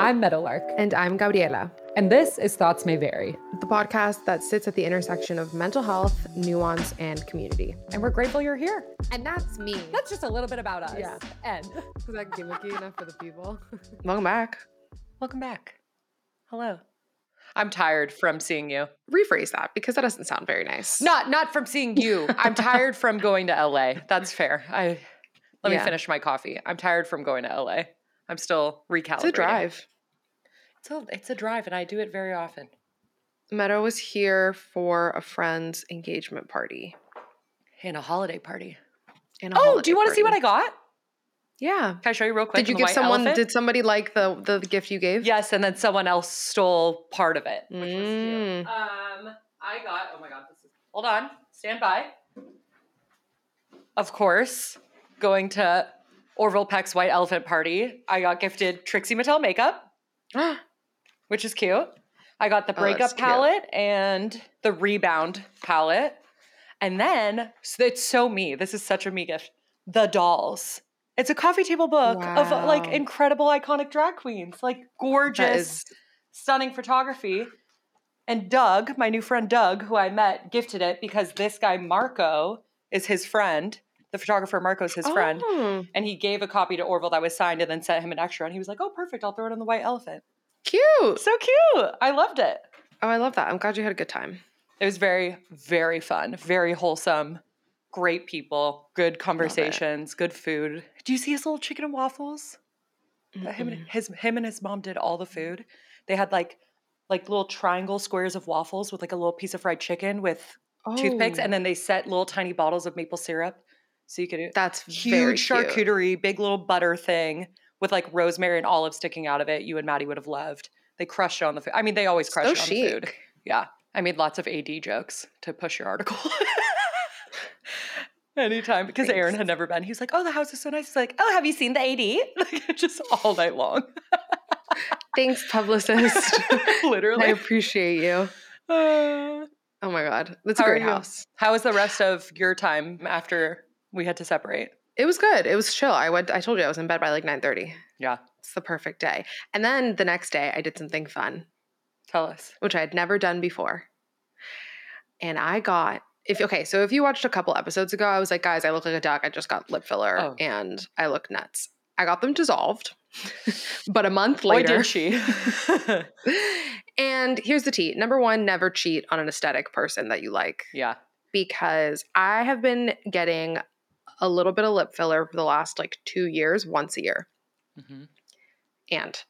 I'm Meadowlark. And I'm Gabriela. And this is Thoughts May Vary, the podcast that sits at the intersection of mental health, nuance, and community. And we're grateful you're here. And that's me. That's just a little bit about us. Yeah. And is that gimmicky enough for the people? Welcome back. Welcome back. Hello. I'm tired from seeing you. Rephrase that because that doesn't sound very nice. Not not from seeing you. I'm tired from going to LA. That's fair. I let Yeah. me finish my coffee. I'm tired from going to LA. I'm still recalibrating. It's a drive. It's a, it's a drive, and I do it very often. Meadow was here for a friend's engagement party. and a holiday party. And a Oh, holiday do you want to see what. I got? Yeah. Can I show you real quick? Did you give someone? elephant? Did somebody like the, the gift you gave? Yes, and then someone else stole part of it. Which was Mm. cute. Um, I got. Oh my god, this is. Hold on, stand by. Of course, going to Orville Peck's White Elephant Party, I got gifted Trixie Mattel makeup, which is cute. I got the Oh, breakup cute. palette and the rebound palette. And then, so it's so me. This is such a me gift. The dolls. It's a coffee table book of uh, like incredible iconic drag queens, like gorgeous is stunning photography. And Doug, my new friend Doug, who I met, gifted it because this guy Marco is his friend. The photographer Marco's is his friend. Oh, And he gave a copy to Orville that was signed and then sent him an extra. And he was like, oh, perfect. I'll throw it on the white elephant. cute. So cute. I loved it. Oh, I love that. I'm glad you had a good time. It was very, very fun, very wholesome, great people, good conversations, good food. Do you see his little chicken and waffles? That Him and his him and his mom did all the food. They had like like little triangle squares of waffles with like a little piece of fried chicken with toothpicks, Oh, and then they set little tiny bottles of maple syrup, so you could do that's very huge cute. charcuterie, big little butter thing with like rosemary and olive sticking out of it. You and Maddie would have loved. They crushed it on the food. I mean, they always crush So it on the food. Yeah. I made lots of AD jokes to push your article. Anytime because Aaron had never been. He was like, "Oh, the house is so nice." He's like, "Oh, have you seen the AD?" Like just all night long, Thanks, publicist. Literally. I appreciate you. Uh, Oh my god, that's a great house. how was the rest of your time after we had to separate? It was good. It was chill. I went. I told you I was in bed by like nine thirty. Yeah, It's the perfect day. And then the next day, I did something fun, tell us. which I had never done before. And I got if okay. So if you watched a couple episodes ago, I was like, guys, I look like a duck. I just got lip filler, Oh. and I look nuts. I got them dissolved, but a month later, did she? and here's the tea. Number one, never cheat on an aesthetic person that you like. yeah. because I have been getting a little bit of lip filler for the last like two years, once a year. hmm And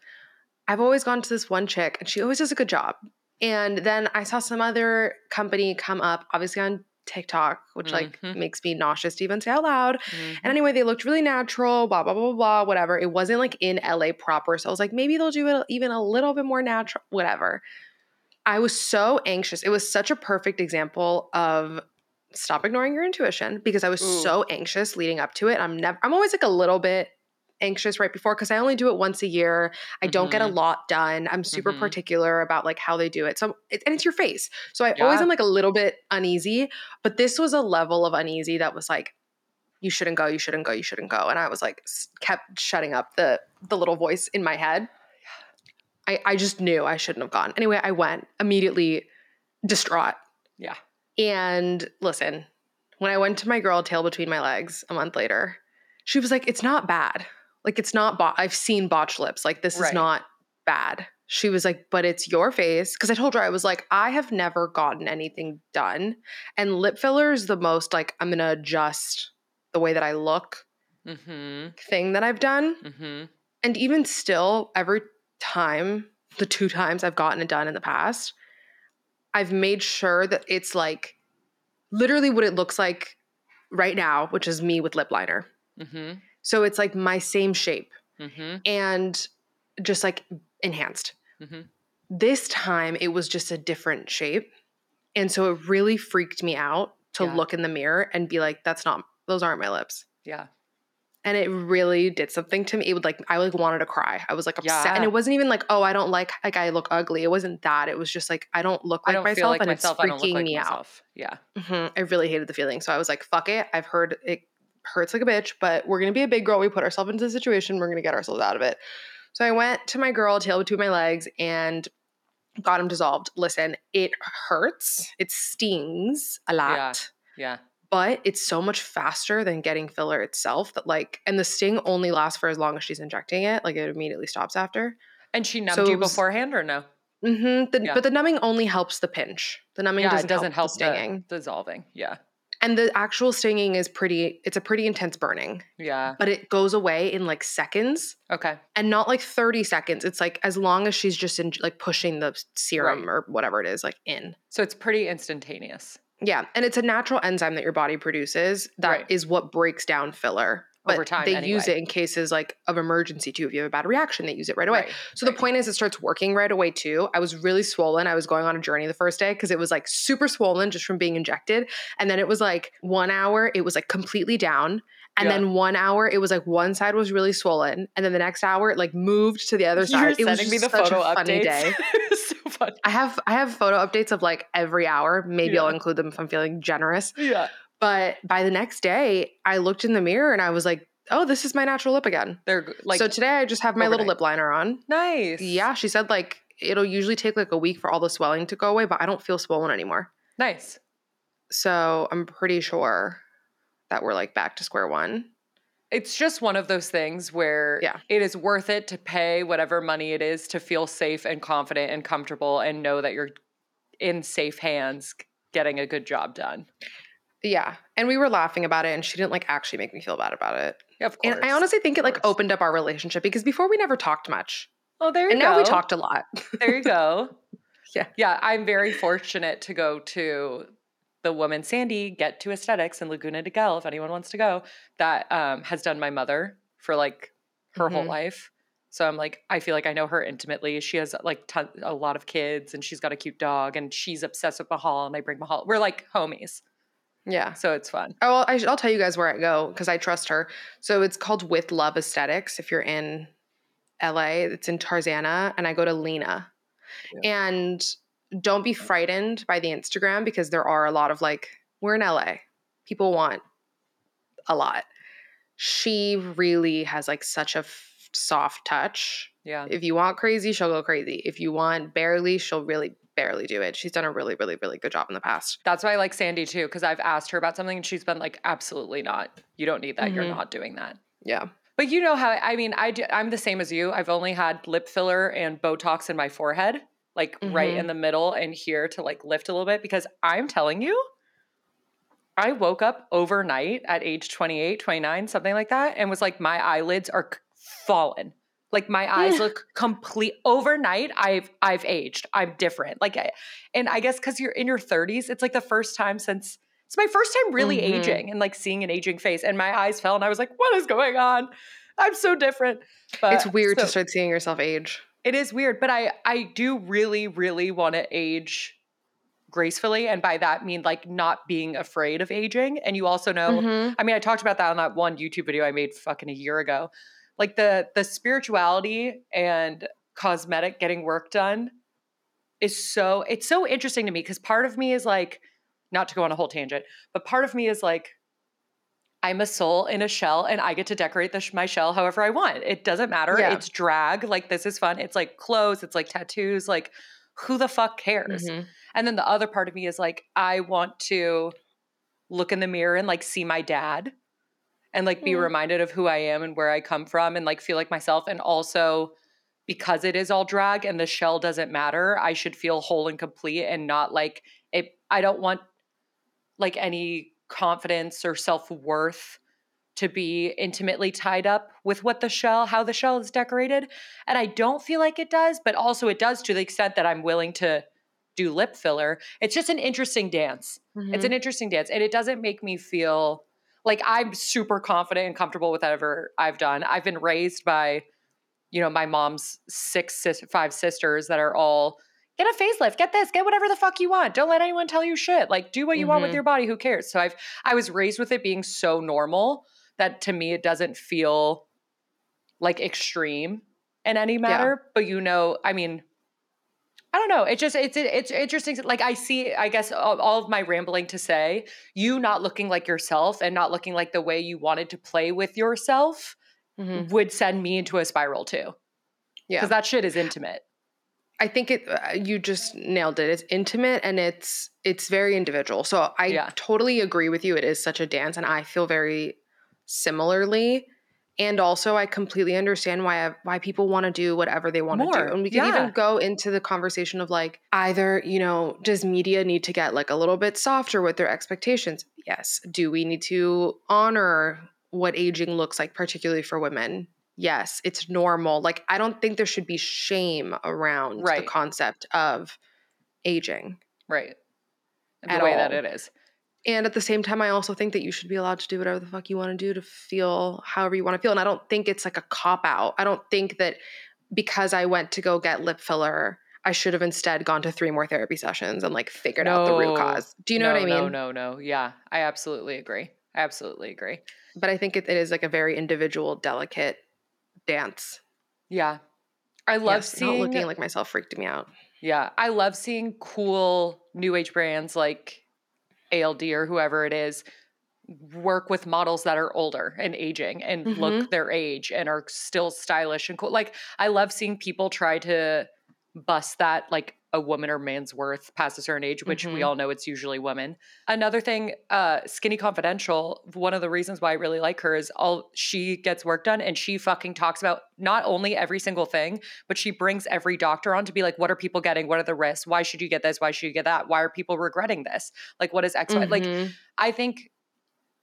I've always gone to this one chick, and she always does a good job. And then I saw some other company come up, obviously on TikTok, which like Mhm. makes me nauseous to even say out loud. And anyway, they looked really natural, blah, blah, blah, blah, whatever. It wasn't like in LA proper. So I was like, maybe they'll do it even a little bit more natural, whatever. I was so anxious. It was such a perfect example of stop ignoring your intuition because I was Ooh. so anxious leading up to it. I'm never, I'm always like a little bit anxious right before because I only do it once a year. I don't get a Mhm. lot done. I'm super Mhm. particular about like how they do it. So it, and it's your face. So I always am like a little bit uneasy, but this was a level of uneasy that was like you shouldn't go, you shouldn't go, you shouldn't go. And I was like kept shutting up the the little voice in my head. I I just knew I shouldn't have gone. Anyway, I went immediately distraught. Yeah. And listen, when I went to my girl tail between my legs a month later, she was like, "It's not bad. Like it's not. Bo- I've seen botched lips. Like this Right. is not bad." She was like, "But it's your face." Because I told her I was like, "I have never gotten anything done, and lip filler is the most like I'm gonna adjust the way that I look Mm-hmm. thing that I've done." Mm-hmm. And even still, every time, the two times I've gotten it done in the past, I've made sure that it's like literally what it looks like right now, which is me with lip liner. Mm-hmm. So it's like my same shape Mm-hmm. and just like enhanced. Mhm. This time it was just a different shape. And so it really freaked me out to Yeah. look in the mirror and be like, that's not, those aren't my lips. Yeah. And it really did something to me. It would like I like wanted to cry. I was like upset, Yeah. and it wasn't even like oh I don't like like I look ugly. It wasn't that. It was just like I don't look like don't myself, like and myself. it's freaking like me myself. Yeah. out. Mhm. I really hated the feeling, so I was like fuck it. I've heard it hurts like a bitch, but we're gonna be a big girl. We put ourselves into the situation. We're gonna get ourselves out of it. So I went to my girl, tail between my legs, and got them dissolved. Listen, it hurts. It stings a lot. Yeah. But it's so much faster than getting filler itself that like and the sting only lasts for as long as she's injecting it. Like it immediately stops after. And she numbed So you was- beforehand or no? Mm-hmm. The, Yeah. But the numbing only helps the pinch. The numbing yeah, doesn't, it doesn't help, the stinging. Dissolving. Yeah. And the actual stinging is pretty, it's a pretty intense burning, Yeah. but it goes away in like seconds Okay. and not like 30 seconds. It's like as long as she's just in, like pushing the serum Right. or whatever it is, like in. So it's pretty instantaneous. Yeah. And it's a natural enzyme that your body produces That is Right. what breaks down filler. But Over time, they use it in cases like of emergency too. If you have a bad reaction, they use it right away. Right, So right. the point is, it starts working right away too. I was really swollen. I was going on a journey the first day because it was like super swollen just from being injected. And then it was like one hour, it was like completely down. And Yeah. then one hour, it was like one side was really swollen. And then the next hour, it like moved to the other side. were It was sending me the photo updates. day. so funny. I have I have photo updates of like every hour. Maybe I'll include them if I'm feeling generous. Yeah. But by the next day, I looked in the mirror and I was like, oh, this is my natural lip again. They're like so today I just have my little lip liner on. nice. Yeah, she said like it'll usually take like a week for all the swelling to go away, but I don't feel swollen anymore. Nice. So I'm pretty sure that we're like back to square one. It's just one of those things where Yeah. it is worth it to pay whatever money it is to feel safe and confident and comfortable and know that you're in safe hands getting a good job done. Yeah. And we were laughing about it and she didn't like actually make me feel bad about it. Yeah, of course. And I honestly think it like opened up our relationship because before we never talked much. oh, there you And go. now we talked a lot. There you go. Yeah. Yeah, I'm very fortunate to go to the woman Sandy Get to Aesthetics in Laguna Niguel, if anyone wants to go, that um, has done my mother for like her whole Mhm. life. So I'm like, I feel like I know her intimately. She has like ton- a lot of kids and she's got a cute dog and she's obsessed with Mahal and I bring Mahal. We're like homies. yeah. So it's fun. Oh, well, I, I'll tell you guys where I go because I trust her. So it's called With Love Aesthetics. If you're in LA, it's in Tarzana, and I go to Lena. And don't be frightened by the Instagram because there are a lot of like, we're in LA. People want a lot. She really has like such a f- soft touch. Yeah. If you want crazy, she'll go crazy. If you want barely, she'll really barely do it. She's done a really, really, really good job in the past. That's why I like Sandy too, because I've asked her about something and she's been like, absolutely not. You don't need that. You're Mhm. not doing that. Yeah. But you know how I mean, I do, I'm the same as you. I've only had lip filler and Botox in my forehead, like right Mhm. in the middle and here to like lift a little bit because I'm telling you, I woke up overnight at age 28, 29, something like that, and was like, my eyelids are fallen. Like my eyes look complete overnight. I've I've aged. I'm different. Like, I, and I guess because you're in your 30s, it's like the first time since it's my first time really Mhm. aging and like seeing an aging face. And my eyes fell, and I was like, what is going on? I'm so different. But it's weird so- to start seeing yourself age. It is weird, but I I do really really want to age gracefully, and by that mean like not being afraid of aging. And you also know, Mhm. I mean, I talked about that on that one YouTube video I made fucking a year ago. Like the the spirituality and cosmetic getting work done is so it's so interesting to me because part of me is like not to go on a whole tangent, but part of me is like I'm a soul in a shell and I get to decorate the sh- my shell however I want. It doesn't matter. Yeah. It's drag. Like this is fun. It's like clothes, it's like tattoos, like who the fuck cares? Mhm. And then the other part of me is like, I want to look in the mirror and like see my dad and like be Mm. reminded of who I am and where I come from and like feel like myself. And also, because it is all drag and the shell doesn't matter, I should feel whole and complete and not like it. I don't want like any confidence or self worth to be intimately tied up with what the shell, how the shell is decorated. And I don't feel like it does, but also it does to the extent that I'm willing to do lip filler. It's just an interesting dance. It's Mhm. an interesting dance. And it doesn't make me feel like I'm super confident and comfortable with whatever I've done. I've been raised by, you know, my mom's six, five sisters that are all get a facelift, get this, get whatever the fuck you want. Don't let anyone tell you shit. Like do what you want with Mhm. your body. Who cares? So I've I was raised with it being so normal that to me it doesn't feel like extreme in any matter. But you know, I mean, I don't know. It just it's it's interesting. Like I see, I guess all, all of my rambling to say, you not looking like yourself and not looking like the way you wanted to play with yourself Mhm. would send me into a spiral too. Yeah. Because that shit is intimate. I think it uh, you just nailed it. It's intimate and it's it's very individual. So I Yeah. totally agree with you. It is such a dance and I feel very similarly. And also I completely understand why why people want to do whatever they want to do. And we can Yeah. even go into the conversation of like either, you know, does media need to get like a little bit softer with their expectations? Yes. Do we need to honor what aging looks like particularly for women? Yes, it's normal. Like I don't think there should be shame around the concept of aging. Right. The way that it is. And at the same time, I also think that you should be allowed to do whatever the fuck you want to do to feel however you want to feel. And I don't think it's like a cop out. I don't think that because I went to go get lip filler, I should have instead gone to three more therapy sessions and like figured out the root cause. Do you know what I mean? No, no, no. Yeah. I absolutely agree. I absolutely agree. But I think it, it is like a very individual, delicate dance. Yeah. I love Yes, seeing not looking like myself freaked me out. Yeah, I love seeing cool new age brands like ALD or whoever it is work with models that are older and aging and Mm-hmm. look their age and are still stylish and cool. Like I love seeing people try to bust that like a woman or man's worth past a certain age, which we Mhm. all know it's usually women. Another thing, uh Skinny Confidential, one of the reasons why I really like her is all she gets work done and she fucking talks about not only every single thing, but she brings every doctor on to be like, what are people getting? What are the risks? Why should you get this? Why should you get that? Why are people regretting this? Like what is X? Like Mhm. I think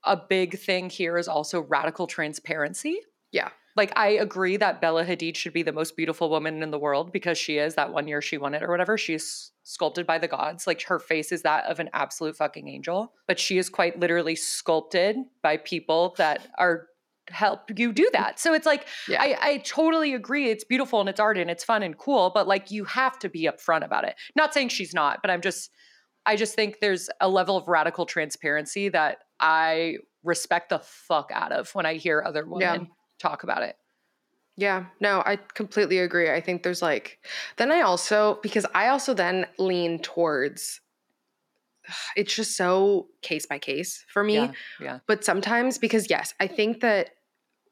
a big thing here is also radical transparency. Yeah. Like I agree that Bella Hadid should be the most beautiful woman in the world because she is that one year she won it or whatever. She's sculpted by the gods. Like her face is that of an absolute fucking angel. But she is quite literally sculpted by people that are help you do that. So it's like Yeah. I, I totally agree. It's beautiful and it's art and it's fun and cool, but like you have to be upfront about it. Not saying she's not, but I'm just I just think there's a level of radical transparency that I respect the fuck out of when I hear other women talk about it. Yeah, no, I completely agree. I think there's like, then I also, because I also then lean towards, it's just so case by case for me. Yeah. Yeah. But sometimes, because yes, I think that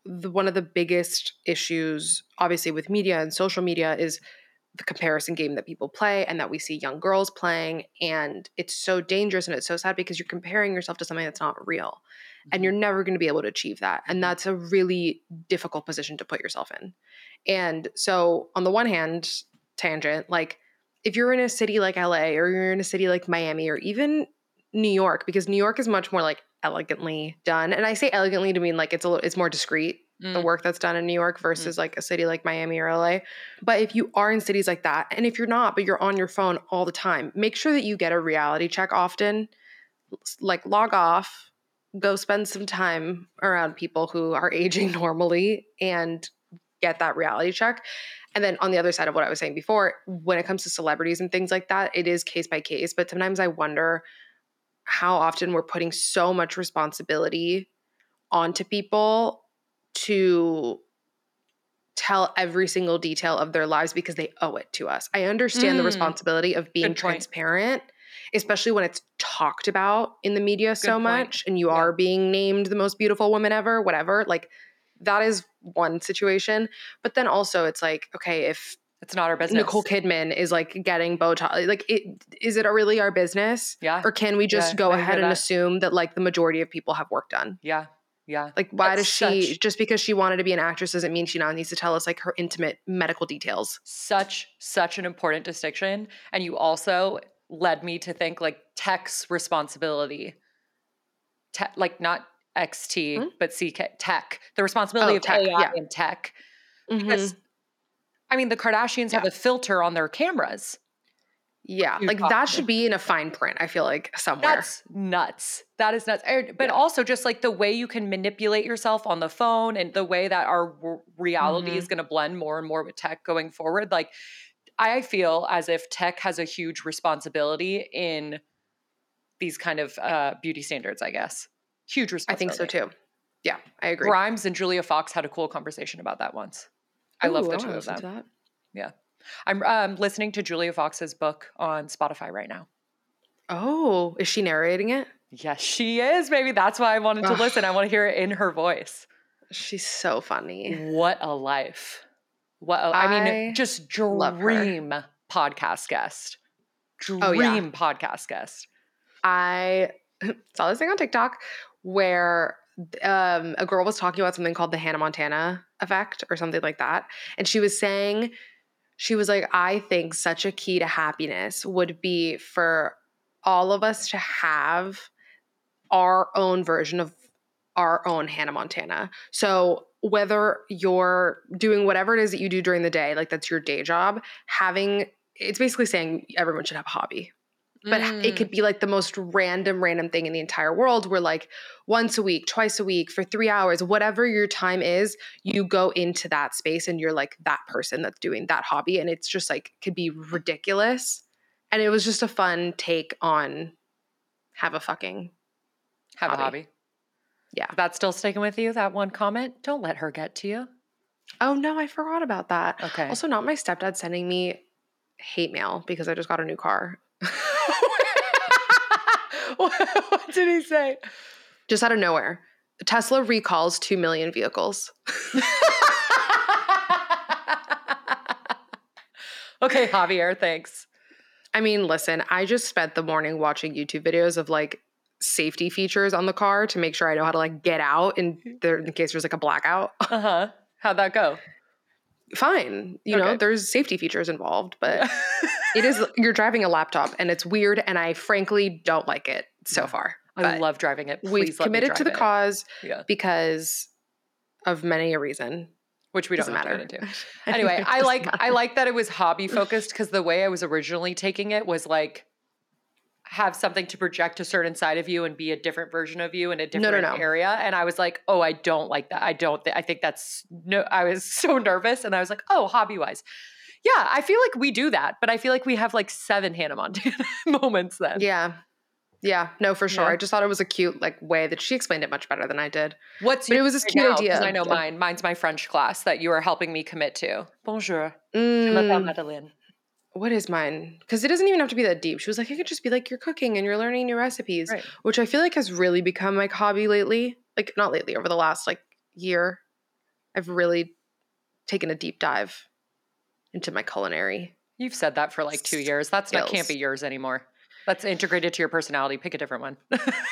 the, one of the biggest issues, obviously, with media and social media is the comparison game that people play and that we see young girls playing. And it's so dangerous and it's so sad because you're comparing yourself to something that's not real. And you're never going to be able to achieve that. And that's a really difficult position to put yourself in. And so, on the one hand, tangent, like if you're in a city like LA or you're in a city like Miami or even New York, because New York is much more like elegantly done. And I say elegantly to mean like it's a little, it's more discreet the Mm. work that's done in New York versus like a city like Miami or LA. But if you are in cities like that, and if you're not, but you're on your phone all the time, make sure that you get a reality check often. Like log off, go spend some time around people who are aging normally and get that reality check. And then on the other side of what I was saying before, when it comes to celebrities and things like that, it is case by case. But sometimes I wonder how often we're putting so much responsibility onto people to tell every single detail of their lives because they owe it to us. I understand the Mm. responsibility of being transparent, especially when it's talked about in the media so point. much and you Yeah. are being named the most beautiful woman ever, whatever. Like that is one situation. But then also it's like, okay, if It's not our business. Nicole Kidman is like getting Botox, like it is it really our business? Yeah. Or can we just Yeah, go I ahead and assume that like the majority of people have work done? Yeah. Yeah. Like, why That's does she such- just because she wanted to be an actress doesn't mean she now needs to tell us like her intimate medical details? Such, such an important distinction. And you also led me to think like tech's responsibility. Te- like not XT, Hmm? but CK tech. The responsibility Oh, of tech, yeah. and tech. Mhm. Because I mean the Kardashians have a filter on their cameras. Yeah, like that to. should be in a fine print. I feel like somewhere. That's nuts. That is nuts. Er, But Yeah. also just like the way you can manipulate yourself on the phone and the way that our reality Mm-hmm. is going to blend more and more with tech going forward. Like I feel as if tech has a huge responsibility in these kind of uh, beauty standards, I guess. Huge responsibility. I think so too. Yeah, I agree. Grimes and Julia Fox had a cool conversation about that once. I love the I two of them. that. I'm um, listening to Julia Fox's book on Spotify right now. Oh, is she narrating it? Yes, she is. Maybe that's why I wanted to Ugh. listen. I want to hear it in her voice. She's so funny. What a life. Well, I, mean, I just love her. dream podcast guest. Dream Oh, yeah. podcast guest. I saw this thing on TikTok where um, a girl was talking about something called the Hannah Montana effect or something like that. And she was saying, she was like, I think such a key to happiness would be for all of us to have our own version of our own Hannah Montana. So whether you're doing whatever it is that you do during the day, like that's your day job, having it's basically saying everyone should have a hobby but Mm. it could be like the most random random thing in the entire world where like once a week twice a week for three hours whatever your time is you go into that space and you're like that person that's doing that hobby and it's just like could be ridiculous and it was just a fun take on have a fucking have a hobby. Yeah. That's still sticking with you. That one comment. Don't let her get to you. oh no i forgot about that Okay. also not my stepdad sending me hate mail because i just got a new car what what did he say? just out of nowhere tesla recalls 2 million vehicles okay, Javier, thanks. I mean, listen, I just spent the morning watching YouTube videos of like safety features on the car to make sure I know how to like get out in there in case there's like a blackout. Uh huh. How'd that go? Fine, you know, there's safety features involved, but it is you're driving a laptop and it's weird and I frankly don't like it so Yeah. far. I But love driving it. we've Please me committed to the it. cause Yeah. because of many a reason. Which we don't matter. into. Anyway, I like I like that it was hobby focused because the way I was originally taking it was like have something to project a certain side of you and be a different version of you in a No, no, different no. area. And I was like, oh, I don't like that. I don't. Th- I think that's no. I was so nervous, and I was like, oh, hobby wise, yeah. I feel like we do that, but I feel like we have like seven Hannah Montana moments then. Yeah. Yeah, no, for sure. Yeah. I just thought it was a cute like way that she explained it much better than I did. What's But it was this cute now? idea I know mine. Mine's my French class that you are helping me commit to. Bonjour. Mm, Madeleine. What is mine? Because it doesn't even have to be that deep. She was like, it could just be like you're cooking and you're learning new recipes, Right. which I feel like has really become like hobby lately. Like not lately, over the last like year, I've really taken a deep dive into my culinary. You've said that for like two years. That's not can't be yours anymore. That's integrated to your personality. Pick a different one.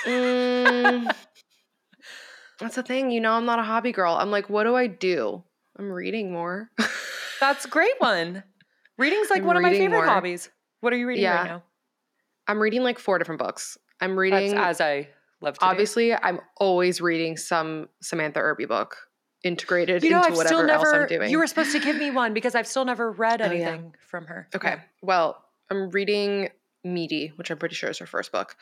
Mm, that's the thing, you know. I'm not a hobby girl. I'm like, what do I do? I'm reading more. That's a great one. Reading's like I'm one of my favorite more. hobbies. What are you reading Yeah. right now? I'm reading like four different books. I'm That's reading. as I love to do. obviously, I'm always reading some Samantha Irby book integrated You know, into I've whatever still else I'm never. doing. You were supposed to give me one because I've still never read Oh, yeah. anything from her. Okay. Well, I'm reading Meaty, which I'm pretty sure is her first book.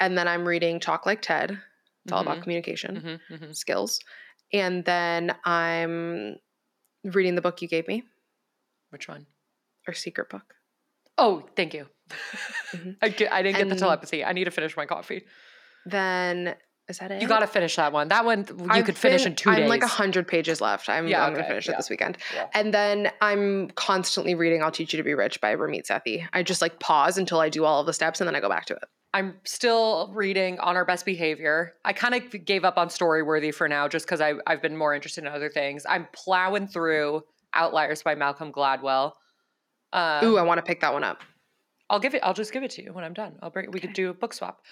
And then I'm reading Talk Like Ted. It's all about Mhm. communication hmm hmm skills. And then I'm reading the book you gave me, Which one? Our secret book. Oh, thank you. Mhm. I, di- I didn't get the telepathy. I need to finish my coffee. Then is that it? You got to finish that one. That one you I've could finish been- in 2 I'm days. like hundred pages left. I'm, Yeah, I'm gonna finish yeah. it this weekend. Yeah. And then I'm constantly reading "I'll Teach You to Be Rich" by Ramit Sethi. I just like pause until I do all of the steps and then I go back to it. I'm still reading On Our Best Behavior. I kind of gave up on Storyworthy for now just because I've been more interested in other things. I'm plowing through Outliers by Malcolm Gladwell. Um, Ooh, I want to pick that one up. I'll give it. I'll just give it to you when I'm done. I'll bring. We could do a book swap.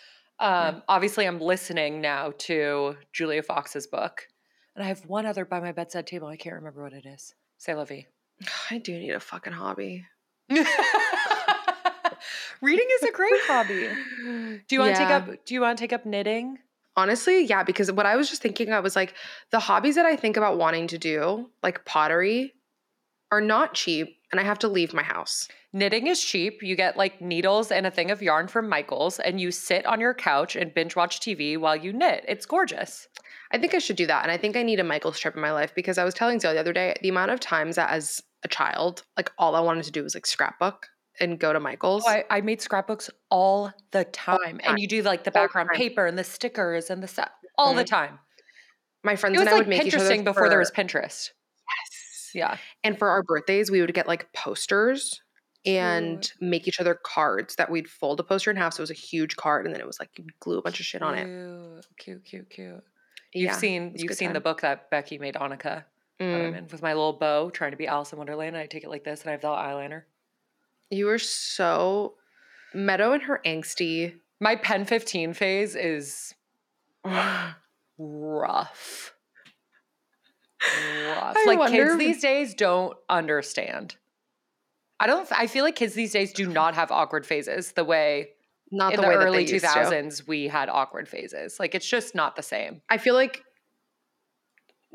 Um, Obviously, I'm listening now to Julia Fox's book, and I have one other by my bedside table. I can't remember what it is. Say, vie. I do need a fucking hobby. Reading is a great hobby. Do you want to take up? Do you want to take up knitting? Honestly, yeah, because what I was just thinking, I was like, the hobbies that I think about wanting to do, like pottery, are not cheap, and I have to leave my house. Knitting is cheap. You get like needles and a thing of yarn from Michaels, and you sit on your couch and binge watch TV while you knit. It's gorgeous. I think I should do that. And I think I need a Michael's trip in my life because I was telling Zoe the other day the amount of times that as a child, like all I wanted to do was like scrapbook and go to Michael's. Oh, I, I made scrapbooks all the time, time. and you do like the All background paper and the stickers and the stuff all the Mhm. time. my friends It was and I like would make each other Pinteresting before there was Pinterest. Yeah. And for our birthdays, we would get like posters and make each other cards that we'd fold a poster in half. So it was a huge card, and then it was like you'd glue a bunch of shit on it. Cute, cute, cute, cute. You've Yeah, seen you've seen the book that Becky made Annika. Mm. in with my little bow, trying to be Alice in Wonderland. And I take it like this, and I have the eyeliner. You were so Meadow and her angsty. My Pen 15 phase is rough. Rough. I like wonder kids these days don't understand. I don't. I feel like kids these days do not have awkward phases the way Not in the, the, way early two thousands we had awkward phases. Like it's just not the same. I feel like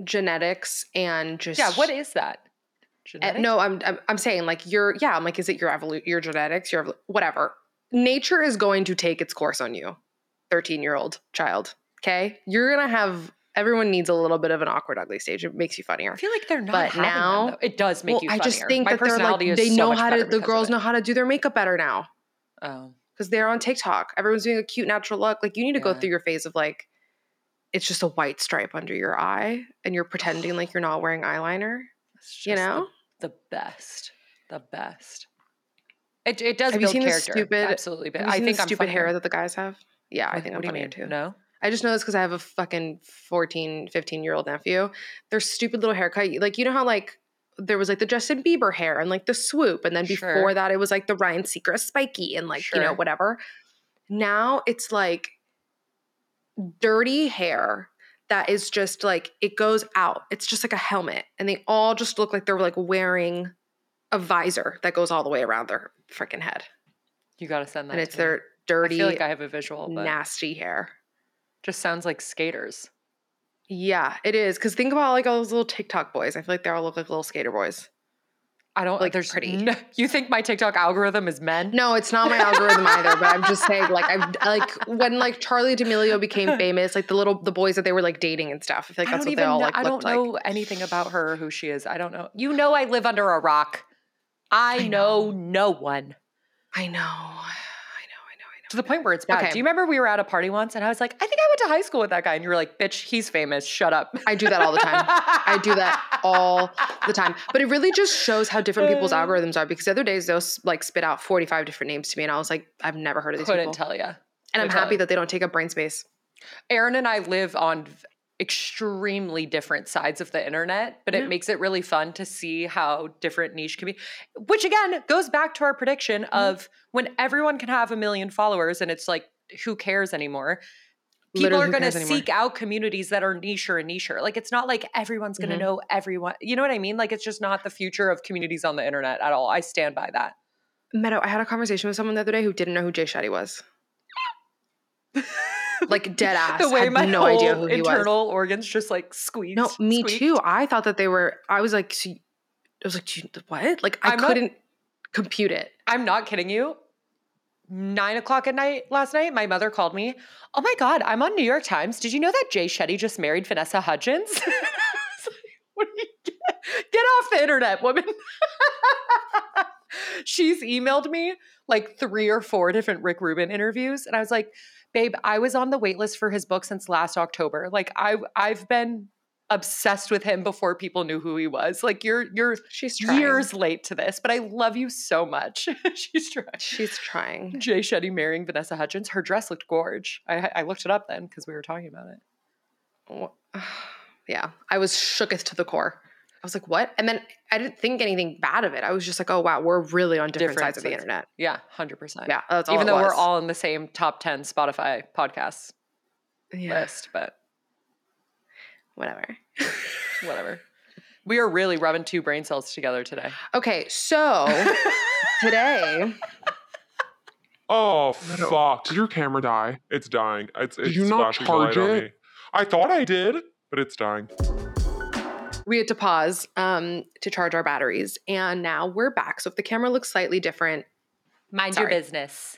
genetics and just Yeah. What is that? Uh, Genetics? no, I'm, I'm I'm saying like your yeah, I'm like is it your evolu- your genetics, your whatever. Nature is going to take its course on you. 13-year-old child, okay? You're going to have everyone needs a little bit of an awkward ugly stage. It makes you funnier. I feel like they're not. But having now- them, it does make well, you. I just think My that they're like they so know how to the girls know how to do their makeup better now Oh, because they're on TikTok. Everyone's doing a cute natural look. Like you need to go through your phase of like it's just a white stripe under your eye and you're pretending like you're not wearing eyeliner. You just the- know? the, best, the best. It it does Have you build seen the stupid- Absolutely, but I think the I'm stupid hair that the guys have. Yeah, I think what I'm do you funnier mean? too. No, I just know this because I have a fucking 14, 15 year old nephew. Their stupid little haircut. Like, you know how, like, there was like the Justin Bieber hair and like the swoop. And then before Sure. that, it was like the Ryan Seacrest spiky and like, you know, whatever. Now it's like dirty hair that is just like, it goes out. It's just like a helmet. And they all just look like they're like wearing a visor that goes all the way around their freaking head. you got to send that. And it's me. their I dirty, feel like I have a visual, but nasty hair. Just sounds like skaters. Yeah, it is. Because think about like all those little TikTok boys. I feel like they all look like little skater boys. I don't Like. There's pretty. No, you think my TikTok algorithm is men? No, it's not my algorithm either. But I'm just saying, like, I'm like when like Charli D'Amelio became famous, like the little the boys that they were like dating and stuff. I feel like I that's what they all know. like I don't looked like. know anything about her or who she is. I don't know. You know, I live under a rock. I, I know. know. no one. I know, I know, I know, I To the point where it's bad. Okay. Do you remember we were at a party once and I was like, I think I went to high school with that guy, and you were like, bitch, he's famous. Shut up. I do that all the time. I do that all the time. But it really just shows how different people's Uh. algorithms are. Because the other days they'll like spit out 45 different names to me, and I was like, I've never heard of these Couldn't people. tell you. and I'm couldn't happy you. that they don't take up brain space. Aaron and I live on extremely different sides of the internet, but Yeah. it makes it really fun to see how different niche can be. Which again goes back to our prediction Mm-hmm. of when everyone can have a million followers and it's like, who cares anymore? People Literally, are going to seek out communities that are nicher and nicher. Like it's not like everyone's going to Mhm. know everyone. You know what I mean? Like it's just not the future of communities on the internet at all. I stand by that. Meadow, I had a conversation with someone the other day who didn't know who Jay Shetty was. like dead ass. the way had my no whole idea who was. internal organs just like squeezed. No, me squeaked. too. I thought that they were. I was like, so you- I was like, what? Like, I I'm couldn't compute it. I'm not kidding you. Nine o'clock at night last night, my mother called me. Oh my God, I'm on New York Times. Did you know that Jay Shetty just married Vanessa Hudgens? Like, what do you get? Get off the internet, woman. She's emailed me like three or four different Rick Rubin interviews. And I was like, babe, I was on the waitlist for his book since last October. Like I I've been obsessed with him before people knew who he was. Like you're you're She's trying. years late to this, but I love you so much. She's trying. She's trying. Jay Shetty marrying Vanessa Hudgens. Her dress looked gorge. I, I looked it up then because we were talking about it. Yeah, I was shooketh to the core. I was like, what? And then I didn't think anything bad of it. I was just like, oh wow, we're really on different, Different sides of the internet. Yeah, hundred percent. Yeah, that's all. even it though we're all in the same top ten Spotify podcasts yeah, list, but whatever. whatever. we are really rubbing two brain cells together today. Okay, so today, Oh fuck! Did your camera die? It's dying. It's, it's you not flashing charge it? I thought I did, but it's dying. We had to pause um, to charge our batteries, and now we're back. So if the camera looks slightly different, Mind Sorry. your business.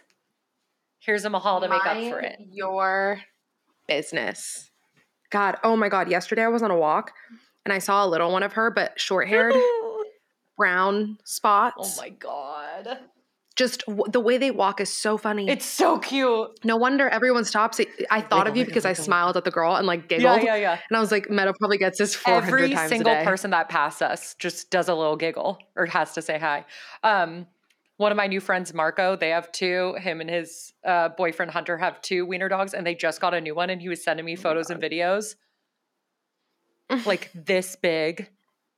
Here's a mahal to make up for it. Your business. God, oh my God! Yesterday I was on a walk, and I saw a little one of her, but short haired, brown spots. Oh my god. Just w- the way they walk is so funny. It's so cute. no wonder everyone stops. I thought of you because I smiled at the girl and like giggled. yeah, yeah. Yeah. And I was like, Meadow probably gets this 400 every times single person that passed us just does a little giggle or has to say hi. Um, one of my new friends, Marco, they have two. Him and his uh, boyfriend Hunter have two wiener dogs, and they just got a new one. And he was sending me Oh photos and videos like this big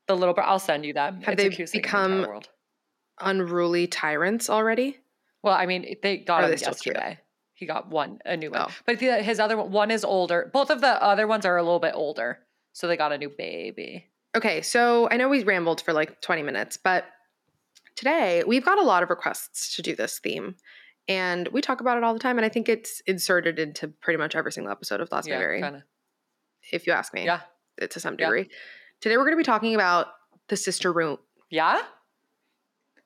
The little bro. I'll send you them. Have It's the they cutest thing in the become-. Unruly tyrants already? Well, I mean, they got Are him they yesterday. He got one, a new one. Oh. But the, his other one, one is older. Both of the other ones are a little bit older, so they got a new baby. Okay, so I know we rambled for like 20 minutes, but today we've got a lot of requests to do this theme. And we talk about it all the time. And I think it's inserted into pretty much every single episode of Thoughts yeah, May Vary, kind of. if you ask me, Yeah, to some Yeah. degree. Today we're going to be talking about the sister room. yeah.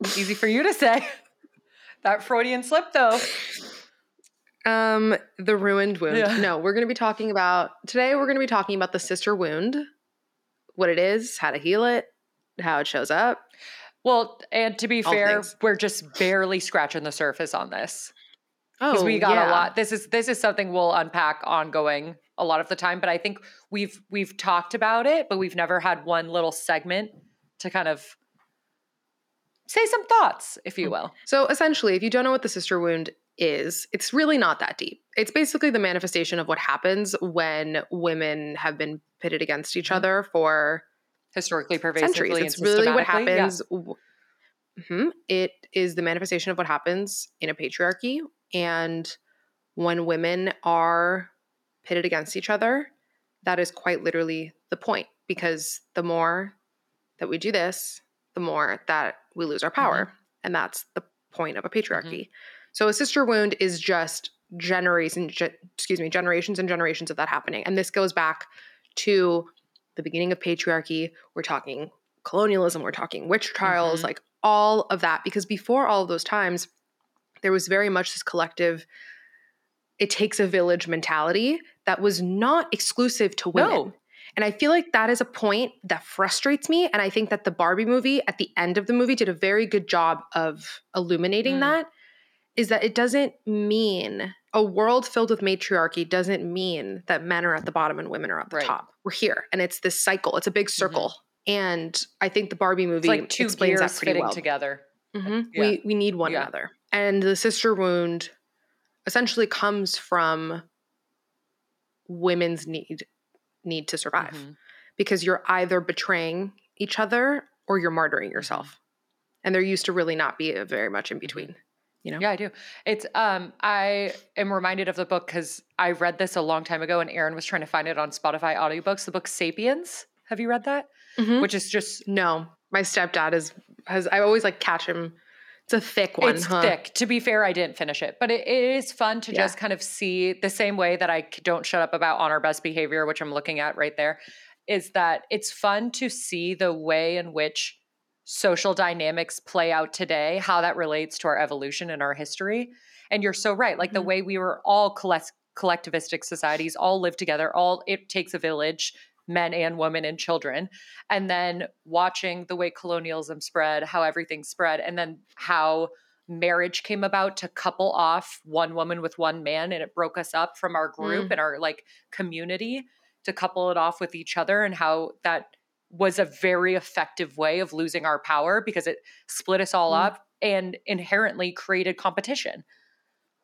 Easy for you to say. that Freudian slip, though. Um, the ruined wound. Yeah. No, we're going to be talking about today. We're going to be talking about the sister wound, what it is, how to heal it, how it shows up. Well, and to be All fair, things. we're just barely scratching the surface on this Oh, because we got yeah. a lot. This is this is something we'll unpack ongoing a lot of the time. But I think we've we've talked about it, but we've never had one little segment to kind of say some thoughts, if you will. So essentially, if you don't know what the sister wound is, it's really not that deep. It's basically the manifestation of what happens when women have been pitted against each Mhm. other for Historically, pervasively, centuries. It's really what systematically, yeah. happens. Mhm. It is the manifestation of what happens in a patriarchy. And when women are pitted against each other, that is quite literally the point. Because the more that we do this, the more that we lose our power. And that's the point of a patriarchy. So a sister wound is just generations, ge- excuse me, generations and generations of that happening. And this goes back to the beginning of patriarchy. We're talking colonialism, we're talking witch trials, Mhm. like all of that. Because before all of those times, there was very much this collective, it takes a village mentality that was not exclusive to women. No. And I feel like that is a point that frustrates me. And I think that the Barbie movie at the end of the movie did a very good job of illuminating Mm. that. Is that it doesn't mean a world filled with matriarchy doesn't mean that men are at the bottom and women are at the Right. top. We're here. And it's this cycle, it's a big circle. And I think the Barbie It's movie like two explains that pretty well. together. hmm Yeah. We we need one Yeah. another. And the sister wound essentially comes from women's need need to survive Mhm. because you're either betraying each other or you're martyring Mm-hmm. yourself. And there used to really not be a very much in between. You know? Yeah, I do. It's um I am reminded of the book because I read this a long time ago and Aaron was trying to find it on Spotify audiobooks, the book Sapiens. Have you read that? Mhm. Which is just No, my stepdad is has. I always like catch him. It's a thick one. it's huh? thick. To be fair, I didn't finish it, but it, it is fun to Yeah. just kind of see the same way that I don't shut up about On Our Best Behavior, which I'm looking at right there, is that it's fun to see the way in which social dynamics play out today, how that relates to our evolution and our history. And you're so right. Like the Mhm. way we were all collect- collectivistic societies, all live together, all it takes a village, men and women and children. And then watching the way colonialism spread, how everything spread, and then how marriage came about to couple off one woman with one man and it broke us up from our group Mm. and our like community to couple it off with each other and how that was a very effective way of losing our power because it split us all Mm. up and inherently created competition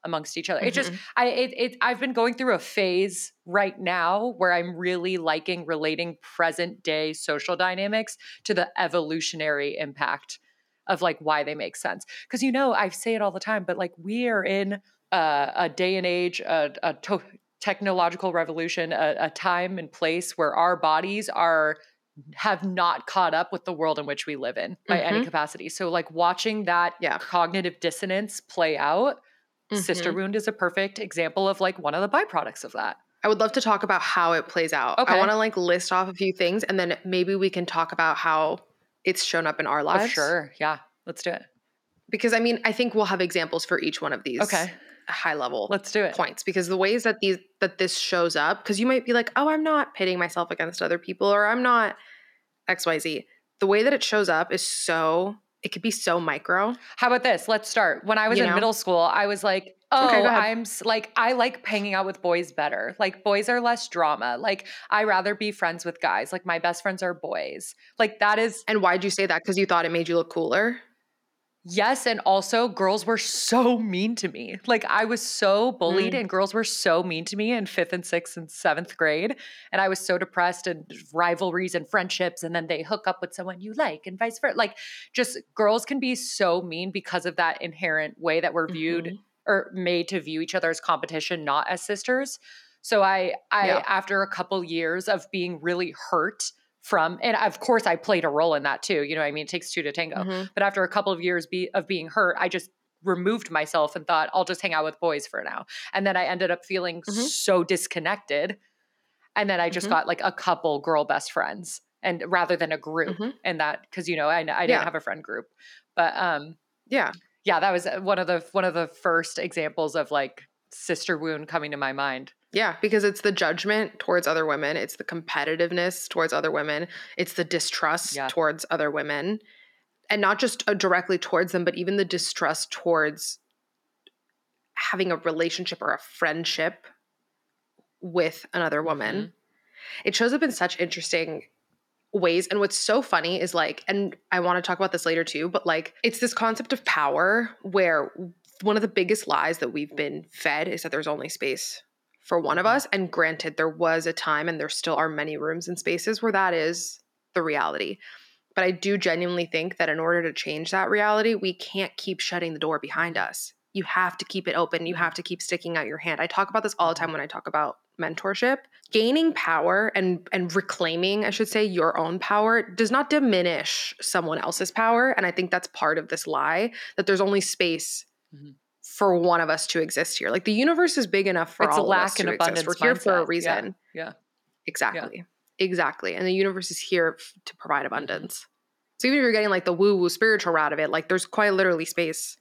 amongst each other. It just Mhm. I it, it I've been going through a phase right now where I'm really liking relating present day social dynamics to the evolutionary impact of like why they make sense. Because you know, I say it all the time, but like we are in a, a day and age, a, a to- technological revolution, a, a time and place where our bodies are have not caught up with the world in which we live in by any Mhm. capacity. So like watching that Yeah. cognitive dissonance play out Sister Mhm. Wound is a perfect example of like one of the byproducts of that. I would love to talk about how it plays out. Okay. I want to like list off a few things and then maybe we can talk about how it's shown up in our Oh, lives. sure. Yeah. Let's do it. Because I mean, I think we'll have examples for each one of these Okay. high level Let's do it. points because the ways that these that this shows up because you might be like, "Oh, I'm not pitting myself against other people or I'm not XYZ." The way that it shows up is so it could be so micro. How about this? Let's start. When I was You in know? middle school, I was like, oh, Okay. I'm like, I like hanging out with boys better. Like, boys are less drama. Like, I rather be friends with guys. Like, my best friends are boys. Like, that is, And why'd you say that? Because you thought it made you look cooler? Yes, and also girls were so mean to me. Like I was so bullied, Mm. and girls were so mean to me in fifth and sixth and seventh grade. And I was so depressed and rivalries and friendships, and then they hook up with someone you like, and vice versa. Like just girls can be so mean because of that inherent way that we're viewed Mhm. or made to view each other as competition, not as sisters. So I I Yeah. after a couple years of being really hurt from and of course I played a role in that too. You know what I mean? It takes two to tango. Mhm. But after a couple of years be, of being hurt, I just removed myself and thought I'll just hang out with boys for now. And then I ended up feeling Mhm. so disconnected. And then I just Mhm. got like a couple girl best friends and rather than a group and that cuz you know I, I didn't Yeah. have a friend group. But um Yeah. yeah, that was uh, one of the one of the first examples of like sister wound coming to my mind. Yeah, because it's the judgment towards other women, it's the competitiveness towards other women, it's the distrust Yeah. towards other women, and not just uh, directly towards them, but even the distrust towards having a relationship or a friendship with another woman. Mhm. It shows up in such interesting ways. And what's so funny is like, and I want to talk about this later too, but like, it's this concept of power where one of the biggest lies that we've been fed is that there's only space for one of us. And granted, there was a time and there still are many rooms and spaces where that is the reality. But I do genuinely think that in order to change that reality, we can't keep shutting the door behind us. You have to keep it open. You have to keep sticking out your hand. I talk about this all the time when I talk about mentorship. Gaining power and and reclaiming, I should say, your own power does not diminish someone else's power. And I think that's part of this lie that there's only space Mhm. For one of us to exist here. Like the universe is big enough for It's a all of lack us and to exist. abundance We're here for a mindset. Yeah. reason. Yeah. Exactly. Exactly. And the universe is here f- to provide abundance. So even if you're getting like the woo woo spiritual route of it, like there's quite literally space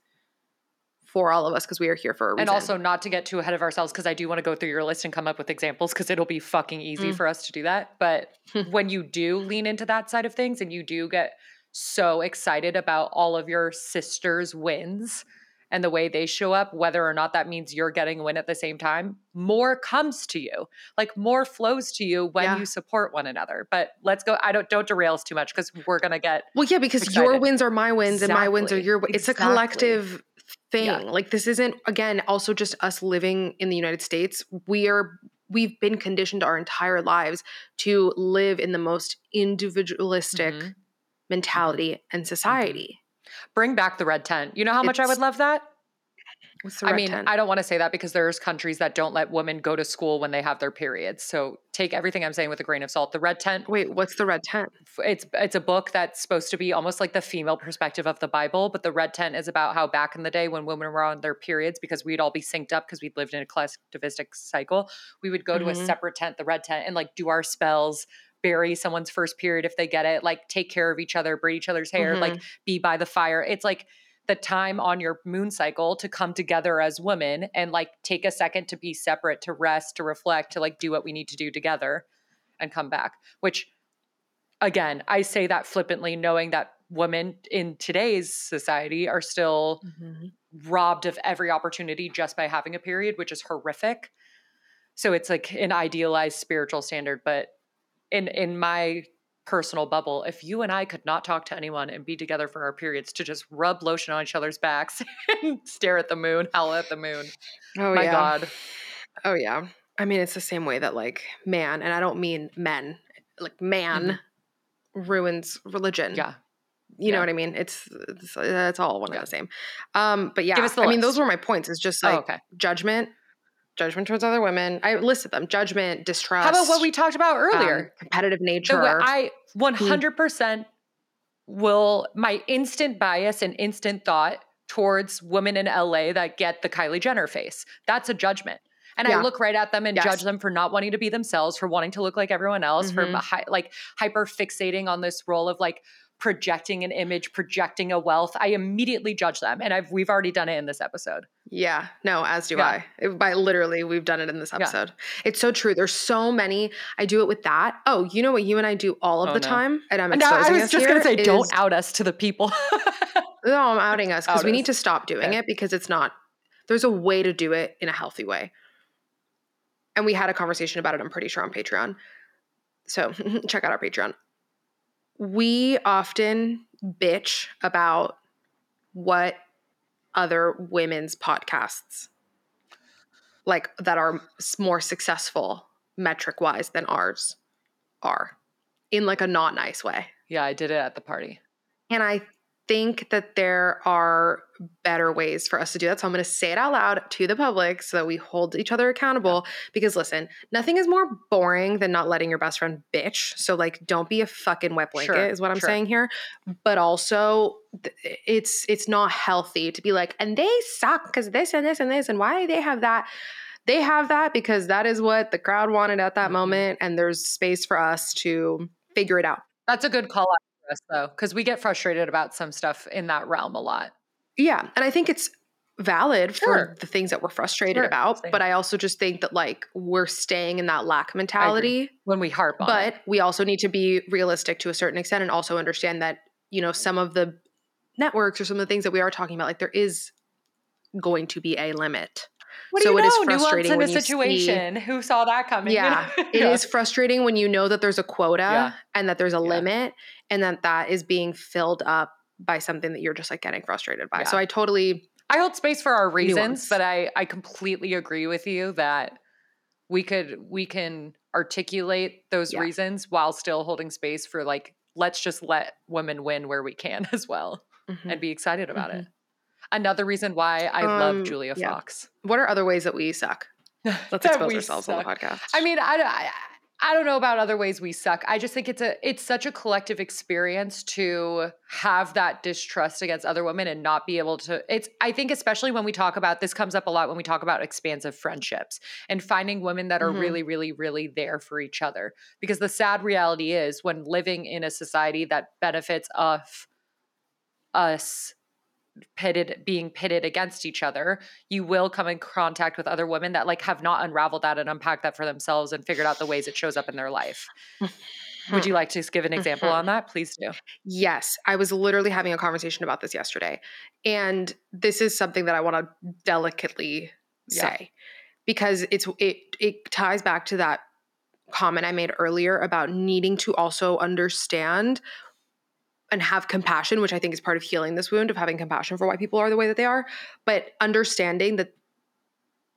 for all of us because we are here for a reason. And also not to get too ahead of ourselves because I do want to go through your list and come up with examples because it'll be fucking easy Mm. for us to do that. But when you do lean into that side of things and you do get so excited about all of your sisters' wins and the way they show up, whether or not that means you're getting a win at the same time, more comes to you. Like more flows to you when Yeah. you support one another. But let's go. I don't don't derail us too much because we're gonna get well, yeah, because your wins are my wins and my wins are your wins. It's a collective thing. Yeah. Like this isn't again also just us living in the United States. We are we've been conditioned our entire lives to live in the most individualistic Mhm. mentality and society. Bring back the red tent. You know how much I would love that? What's the I red mean, tent? I don't want to say that because there's countries that don't let women go to school when they have their periods. So take everything I'm saying with a grain of salt. The red tent, Wait, what's the red tent? it's it's a book that's supposed to be almost like the female perspective of the Bible, but the red tent is about how back in the day when women were on their periods because we'd all be synced up because we'd lived in a collectivistic cycle, we would go to a Mhm. separate tent, the red tent, and like do our spells, bury someone's first period if they get it, like take care of each other, braid each other's hair, like be by the fire. It's like the time on your moon cycle to come together as women and like take a second to be separate, to rest, to reflect, to like do what we need to do together and come back. Which, again, I say that flippantly, knowing that women in today's society are still Mhm. robbed of every opportunity just by having a period, which is horrific. So it's like an idealized spiritual standard, but in in my personal bubble, if you and I could not talk to anyone and be together for our periods to just rub lotion on each other's backs and stare at the moon, howl at the moon. Oh My yeah. God. Oh yeah. I mean, it's the same way that like man, and I don't mean men, like man ruins religion. Mm-hmm. Yeah. You know what I mean? It's it's, it's all one Yeah. and the same. Um, but yeah, I mean, those were my points. It's just Oh, like okay. judgment, judgment towards other women. I listed them: judgment, distrust. How about what we talked about um, earlier? competitive The nature. way I 100% will, my instant bias and instant thought towards women in LA that get the Kylie Jenner face. That's a judgment. And Yeah. I look right at them and Yes. judge them for not wanting to be themselves, for wanting to look like everyone else, for Mhm. hi- like hyper fixating on this role of like projecting an image, projecting a wealth. I immediately judge them. And I've we've already done it in this episode. Yeah, no, as do Yeah. I. It- by literally, we've done it in this Yeah. episode. It's so true. There's so many. I do it with that. Oh, you know what you and I do all of Oh, the no. time, and I'm exposing I was us just gonna say, is- don't out us to the people. No, I'm outing us because Out we us. need to stop doing it because it's not. There's a way to do it in a healthy way, and we had a conversation about it. I'm pretty sure on Patreon. So check out our Patreon. We often bitch about what other women's podcasts like that are more successful metric wise than ours are in like a not nice way. Yeah, I did it at the party. And I think that there are better ways for us to do that. So I'm going to say it out loud to the public so that we hold each other accountable. Because listen, nothing is more boring than not letting your best friend bitch. So like, don't be a fucking wet blanket, Sure, is what I'm sure. saying here. But also, it's it's not healthy to be like, and they suck because this and this and this, and why do they have that? They have that because that is what the crowd wanted at that Mhm. moment, and there's space for us to figure it out. That's a good call out for us though, because we get frustrated about some stuff in that realm a lot. Yeah, and I think it's valid Sure. for the things that we're frustrated Sure, about, same. but I also just think that like we're staying in that lack mentality, When we harp on but it. we also need to be realistic to a certain extent and also understand that, you know, some of the networks or some of the things that we are talking about like there is going to be a limit. What so do you it is know? Nuance frustrating in when a you see- situation. Who saw that coming? Yeah, It is frustrating when you know that there's a quota Yeah. and that there's a Yeah. limit and that that is being filled up by something that you're just like getting frustrated by. So I totally I hold space for our reasons, but I I completely agree with you that we could we can articulate those Yeah. reasons while still holding space for like let's just let women win where we can as well Mhm. and be excited about it. Another reason why I love Um, Julia yeah. Fox. What are other ways that we suck? Let's expose ourselves on the podcast. I mean, I, I I don't know about other ways we suck. I just think it's a it's such a collective experience to have that distrust against other women and not be able to. It's I think especially when we talk about this comes up a lot when we talk about expansive friendships and finding women that are Mhm. really really really there for each other. Because the sad reality is when living in a society that benefits of us pitted being pitted against each other you will come in contact with other women that like have not unraveled that and unpacked that for themselves and figured out the ways it shows up in their life would you like to give an example Mhm. on that please do yes, I was literally having a conversation about this yesterday. And this is something that I want to delicately Yeah. say because it's it it ties back to that comment I made earlier about needing to also understand and have compassion, which I think is part of healing this wound of having compassion for why people are the way that they are, but understanding that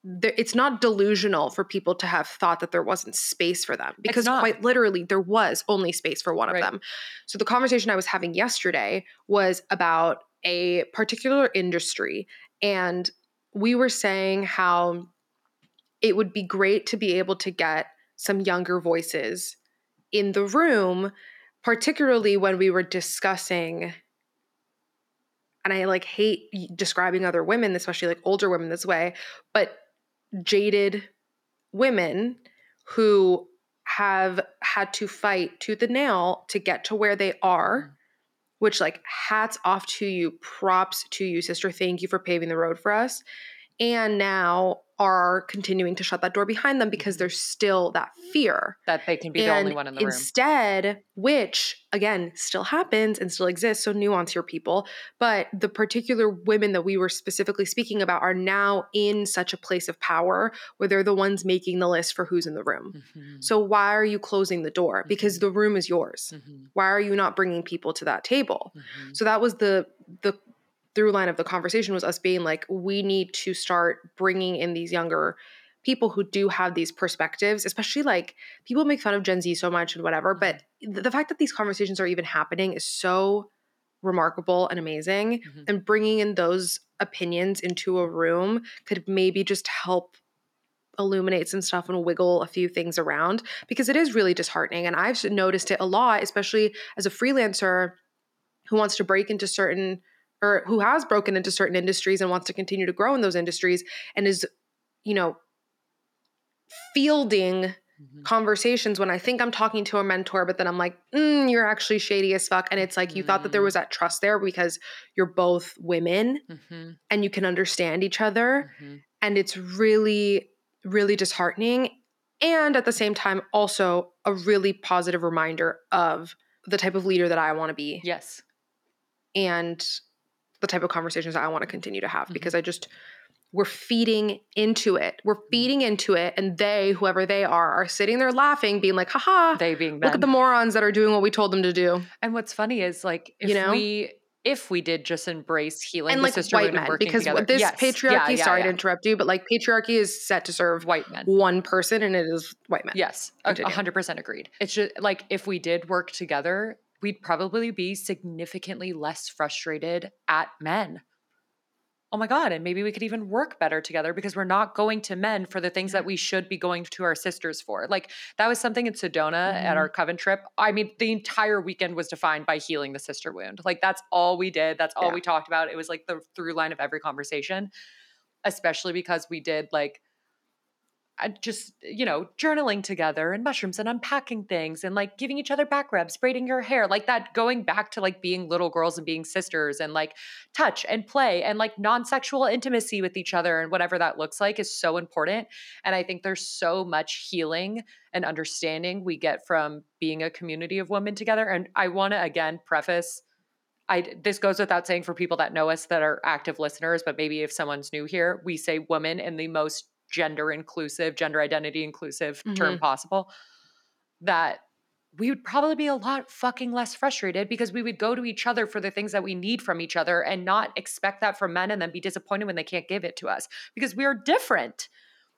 there, it's not delusional for people to have thought that there wasn't space for them because quite literally there was only space for one Right. of them. So the conversation I was having yesterday was about a particular industry and we were saying how it would be great to be able to get some younger voices in the room particularly when we were discussing and I like hate describing other women, especially like older women this way, but jaded women who have had to fight tooth and nail to get to where they are, mm. which like hats off to you, props to you, sister. Thank you for paving the road for us. And now are continuing to shut that door behind them because there's still that fear that they can be the only one in the room instead, which again still happens and still exists, so nuance your people. But the particular women that we were specifically speaking about are now in such a place of power where they're the ones making the list for who's in the room. Mhm. So why are you closing the door? Because Mhm. the room is yours. Mhm. Why are you not bringing people to that table? Mhm. So that was the the through line of the conversation was us being like we need to start bringing in these younger people who do have these perspectives especially like people make fun of gen z so much and whatever but th- the fact that these conversations are even happening is so remarkable and amazing Mhm. and bringing in those opinions into a room could maybe just help illuminate some stuff and wiggle a few things around because it is really disheartening and i've noticed it a lot especially as a freelancer who wants to break into certain or who has broken into certain industries and wants to continue to grow in those industries and is you know fielding Mhm. conversations when I think I'm talking to a mentor, but then I'm like, mm, you're actually shady as fuck. And it's like you thought that there Mm. was that trust there because you're both women Mhm. and you can understand each other. Mhm. And it's really, really disheartening. And at the same time, also a really positive reminder of the type of leader that I want to be yes and the type of conversations I want to continue to have Mhm. because I just we're feeding into it. We're feeding into it, and they, whoever they are, are sitting there laughing, being like, haha, they being look at the morons that are doing what we told them to do. And what's funny is like if You know? we if we did just embrace healing and like white men because together. this Yes. patriarchy Yeah, yeah, sorry yeah. to interrupt you but like patriarchy is set to serve white men. one person and it is white men Yes, a- a Continue. hundred percent agreed. It's just like if we did work together, we'd probably be significantly less frustrated at men. Oh my god, and maybe we could even work better together because we're not going to men for the things that we should be going to our sisters for. Like that was something in Sedona at Mhm. our coven trip. I mean, the entire weekend was defined by healing the sister wound. Like that's all we did. That's all Yeah. we talked about. It was like the through line of every conversation, especially because we did like Uh, just you know journaling together and mushrooms and unpacking things and like giving each other back rubs braiding your hair like that going back to like being little girls and being sisters and like touch and play and like non-sexual intimacy with each other and whatever that looks like is so important. And i think there's so much healing and understanding we get from being a community of women together. And i want to again preface I this goes without saying for people that know us that are active listeners, but maybe if someone's new here, we say woman in the most gender inclusive, gender identity inclusive term possible. That we would probably be a lot fucking less frustrated because we would go to each other for the things that we need from each other and not expect that from men and then be disappointed when they can't give it to us because we are different.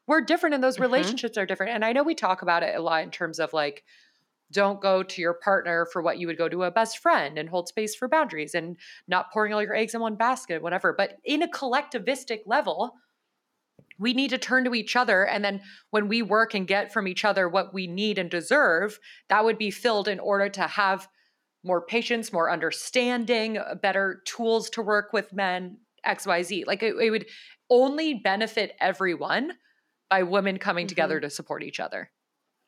We're different and those Mhm. relationships are different. And I know we talk about it a lot in terms of like, don't go to your partner for what you would go to a best friend and hold space for boundaries and not pouring all your eggs in one basket, whatever. But in a collectivistic level, we need to turn to each other. And then when we work and get from each other what we need and deserve, that would be filled in order to have more patience, more understanding, uh, better tools to work with men, XYZ. Like it, it would only benefit everyone by women coming together to support each other.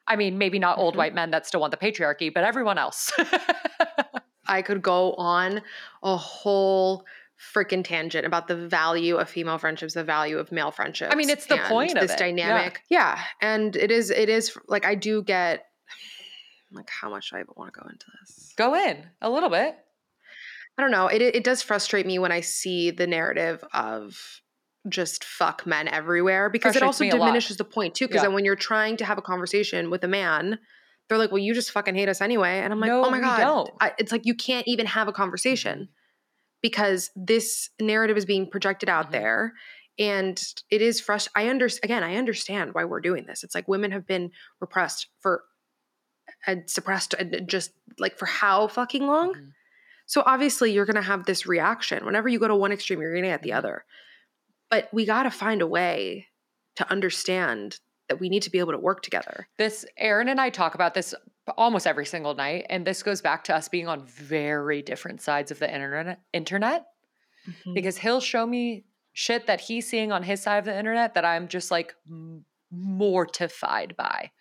I mean, maybe not old Mhm. white men that still want the patriarchy, but everyone else. I could go on a whole freaking tangent about the value of female friendships, the value of male friendships. I mean, it's the point of this it. Yeah. dynamic. Yeah. And it is, it is like I do get like how much do I want to go into this? Go in a little bit. I don't know. It it does frustrate me when I see the narrative of just fuck men everywhere because it also me a lot. diminishes the point too. Because Yeah. then when you're trying to have a conversation with a man, they're like, "Well, you just fucking hate us anyway," and I'm like, oh No, "Oh my god!" I, it's like you can't even have a conversation because this narrative is being projected out Mhm. there, and it is fresh I understand again, I understand why we're doing this. It's like women have been repressed for and suppressed and just like for how fucking long. Mhm. So obviously you're going to have this reaction. Whenever you go to one extreme, you're going to get the other. But we got to find a way to understand that we need to be able to work together. This Aaron and I talk about this almost every single night, and this goes back to us being on very different sides of the internet. Internet, Mm-hmm. because he'll show me shit that he's seeing on his side of the internet that I'm just like mortified by.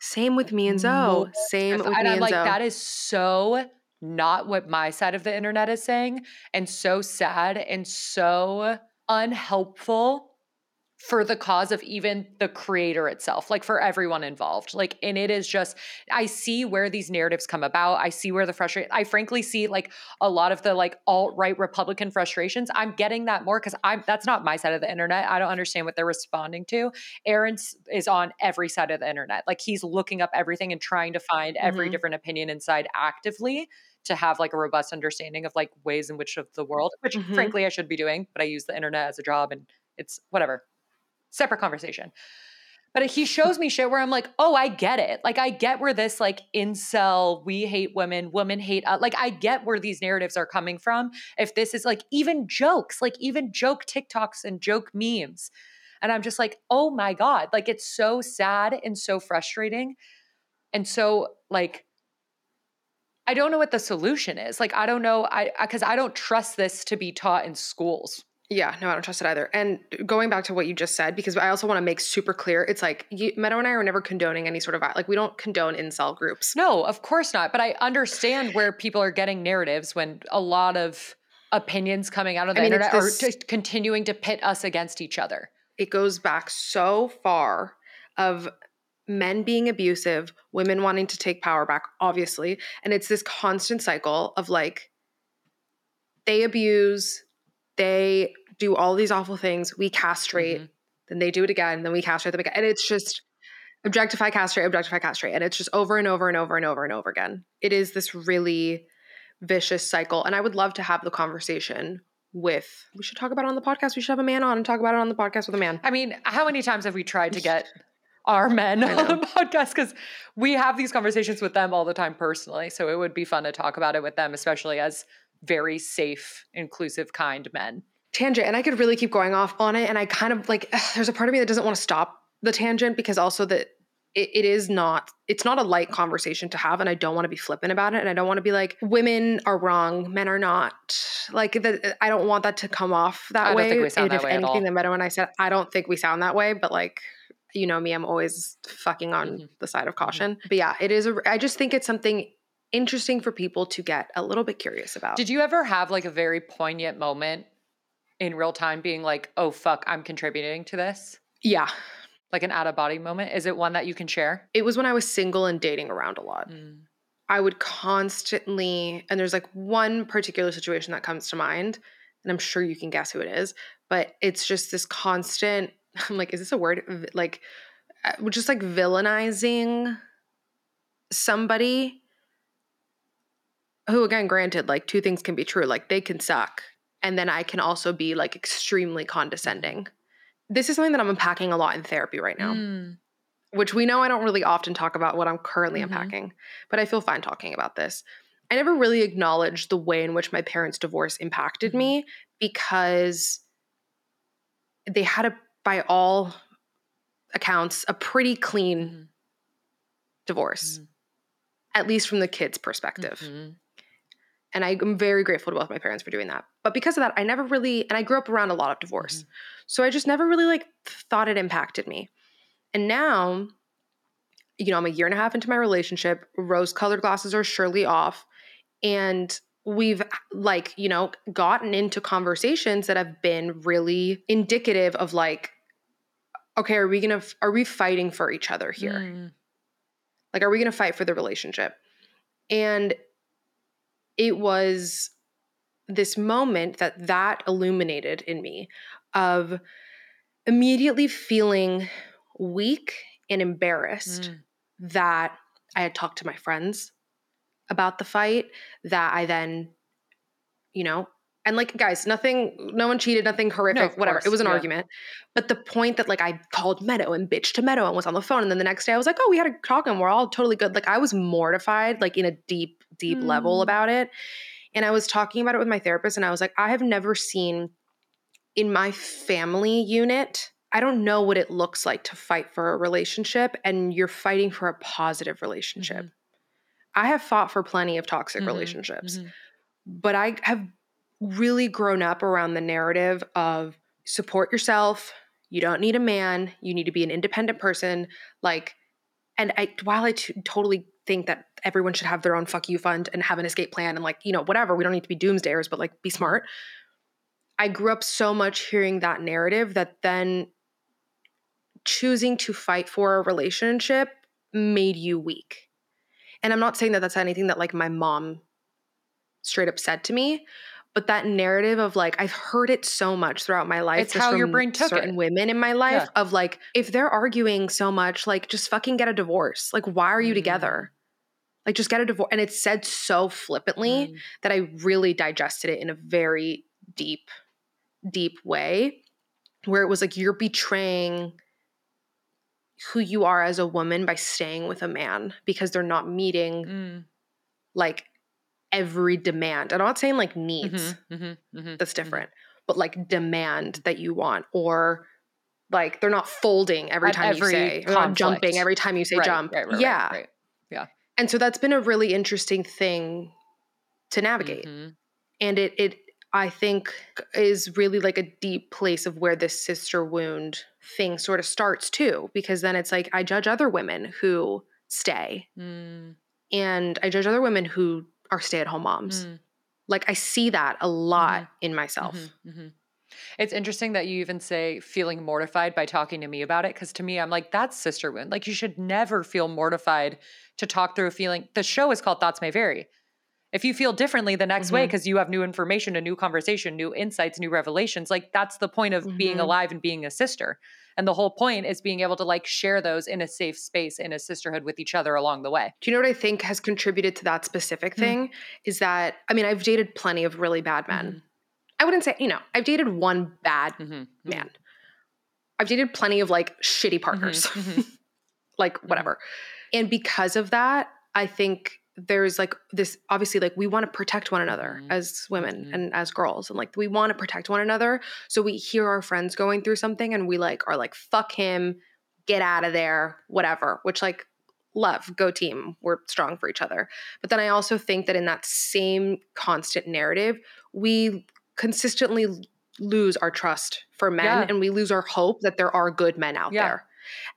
Same with me and Zoe. Same with and me I'm and like, Zoe. that is so not what my side of the internet is saying, and so sad and so unhelpful for the cause of even the creator itself, like for everyone involved. Like, and it is just, I see where these narratives come about. I see where the frustration, I frankly see like a lot of the like alt right Republican frustrations. I'm getting that more because I'm, that's not my side of the internet. I don't understand what they're responding to. Aaron's is on every side of the internet. Like, he's looking up everything and trying to find every Mhm. different opinion inside actively to have like a robust understanding of like ways in which of the world, which Mhm. frankly I should be doing, but I use the internet as a job and it's whatever. Separate conversation. But he shows me shit where I'm like, oh, I get it. Like, I get where this, like, incel, we hate women, women hate, uh, like, I get where these narratives are coming from. If this is like even jokes, like, even joke TikToks and joke memes. And I'm just like, oh my God. Like, it's so sad and so frustrating. And so, like, I don't know what the solution is. Like, I don't know. I, because I don't trust this to be taught in schools. Yeah, no, I don't trust it either. And going back to what you just said, because I also want to make super clear, it's like you, Meadow and I are never condoning any sort of like we don't condone incel groups. No, of course not. But I understand where people are getting narratives when a lot of opinions coming out of the I mean, internet are this- just continuing to pit us against each other. It goes back so far of men being abusive, women wanting to take power back, obviously, and it's this constant cycle of like they abuse, they do all these awful things, we castrate, Mhm. then they do it again, then we castrate them again, and it's just objectify, castrate, objectify, castrate, and it's just over and over and over and over and over again. It is this really vicious cycle. And I would love to have the conversation with, we should talk about it on the podcast. We should have a man on and talk about it on the podcast with a man. I mean, how many times have we tried to get our men on the podcast? Because we have these conversations with them all the time personally. So it would be fun to talk about it with them, especially as very safe, inclusive, kind men. Tangent. And I could really keep going off on it. And I kind of like, there's a part of me that doesn't want to stop the tangent because also that it, it is not it's not a light conversation to have and i don't want to be flippant about it and i don't want to be like women are wrong men are not like the, i don't want that to come off that way. I don't think we sound and that if way anything the better when i said i don't think we sound that way but like you know me i'm always fucking on Mhm. the side of caution but yeah it is a, i just think it's something interesting for people to get a little bit curious about Did you ever have like a very poignant moment in real time being like, oh, fuck, I'm contributing to this? yeah Like an out of body moment? Is it one that you can share? it was when i was single and dating around a lot I would constantly, and there's like one particular situation that comes to mind, and I'm sure you can guess who it is, but it's just this constant, I'm like, is this a word? Like, uh, just like villainizing somebody who, again, granted, like two things can be true. Like, they can suck, and then I can also be like extremely condescending. This is something that I'm unpacking a lot in therapy right now Mm. which we know I don't really often talk about what I'm currently Mhm. unpacking, but I feel fine talking about this. I never really acknowledged the way in which my parents' divorce impacted me because they had a, by all accounts, a pretty clean Mhm. divorce, Mhm. at least from the kids' perspective. And I am very grateful to both my parents for doing that. But because of that, I never really, and I grew up around a lot of divorce. So I just never really like thought it impacted me. And now, you know, I'm a year and a half into my relationship. Rose colored glasses are surely off. And we've like, you know, gotten into conversations that have been really indicative of like, okay, are we gonna, are we fighting for each other here? Mm. Like, are we going to fight for the relationship? And it was this moment that that illuminated in me of immediately feeling weak and embarrassed Mm. that I had talked to my friends about the fight, that I then, you know, and like guys, nothing, no one cheated, nothing horrific, of whatever. course, it was an yeah. argument. But the point that like I called Meadow and bitched to Meadow and was on the phone, and then the next day I was like, oh, we had a talk and we're all totally good. Like I was mortified, like in a deep, deep level Mm. about it. And I was talking about it with my therapist, and I was like, I have never seen in my family unit, I don't know what it looks like to fight for a relationship, and you're fighting for a positive relationship. Mhm. I have fought for plenty of toxic Mhm, relationships, mhm. but I have really grown up around the narrative of support yourself. You don't need a man. You need to be an independent person. Like, and I, while I t- totally think that everyone should have their own fuck you fund and have an escape plan and like, you know, whatever, we don't need to be doomsdayers, but like be smart. I grew up so much hearing that narrative that then choosing to fight for a relationship made you weak. And I'm not saying that that's anything that like my mom straight up said to me, but that narrative of like I've heard it so much throughout my life. It's how your brain took certain it. women in my life of like if they're arguing so much, like just fucking get a divorce. Like why are you Mm. together? Like just get a divorce. And it's said so flippantly Mm. that I really digested it in a very deep, deep way, where it was like you're betraying who you are as a woman by staying with a man because they're not meeting Mm. like every demand. I'm not saying like needs, Mhm, mhm, mhm, that's mhm. different, but like demand that you want or like they're not folding every At time you every say, they're not jumping every time you say Right, jump. right, right, right, yeah. And so that's been a really interesting thing to navigate. Mhm. and it it i think is really like a deep place of where this sister wound thing sort of starts too because then it's like i judge other women who stay Mm, and i judge other women who are stay-at-home moms mm. like i see that a lot in myself Mhm, mhm. It's interesting that you even say feeling mortified by talking to me about it. Cause to me, I'm like, that's sister wound. Like, you should never feel mortified to talk through a feeling. The show is called Thoughts May Vary. If you feel differently the next way Mhm. because you have new information, a new conversation, new insights, new revelations, like that's the point of being Mhm. alive and being a sister. And the whole point is being able to like share those in a safe space in a sisterhood with each other along the way. Do you know what I think has contributed to that specific Mm. thing? Is that I mean, I've dated plenty of really bad men. Mhm. I wouldn't say, you know, I've dated one bad Mhm. man. I've dated plenty of like shitty partners, like whatever. And because of that, I think there's like this obviously like we want to protect one another Mhm. as women Mhm. and as girls and like we want to protect one another so we hear our friends going through something and we like are like fuck him get out of there whatever which like love go team we're strong for each other but then i also think that in that same constant narrative we consistently lose our trust for men Yeah. and we lose our hope that there are good men out Yeah. there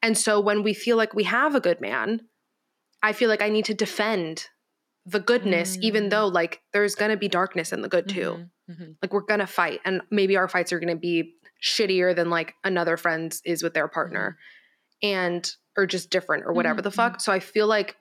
and so when we feel like we have a good man i feel like i need to defend the goodness even Mm. though like there's gonna be darkness in the good too Mhm. Mhm. like we're gonna fight and maybe our fights are gonna be shittier than like another friend's is with their partner and or just different or whatever Mhm, the fuck so i feel like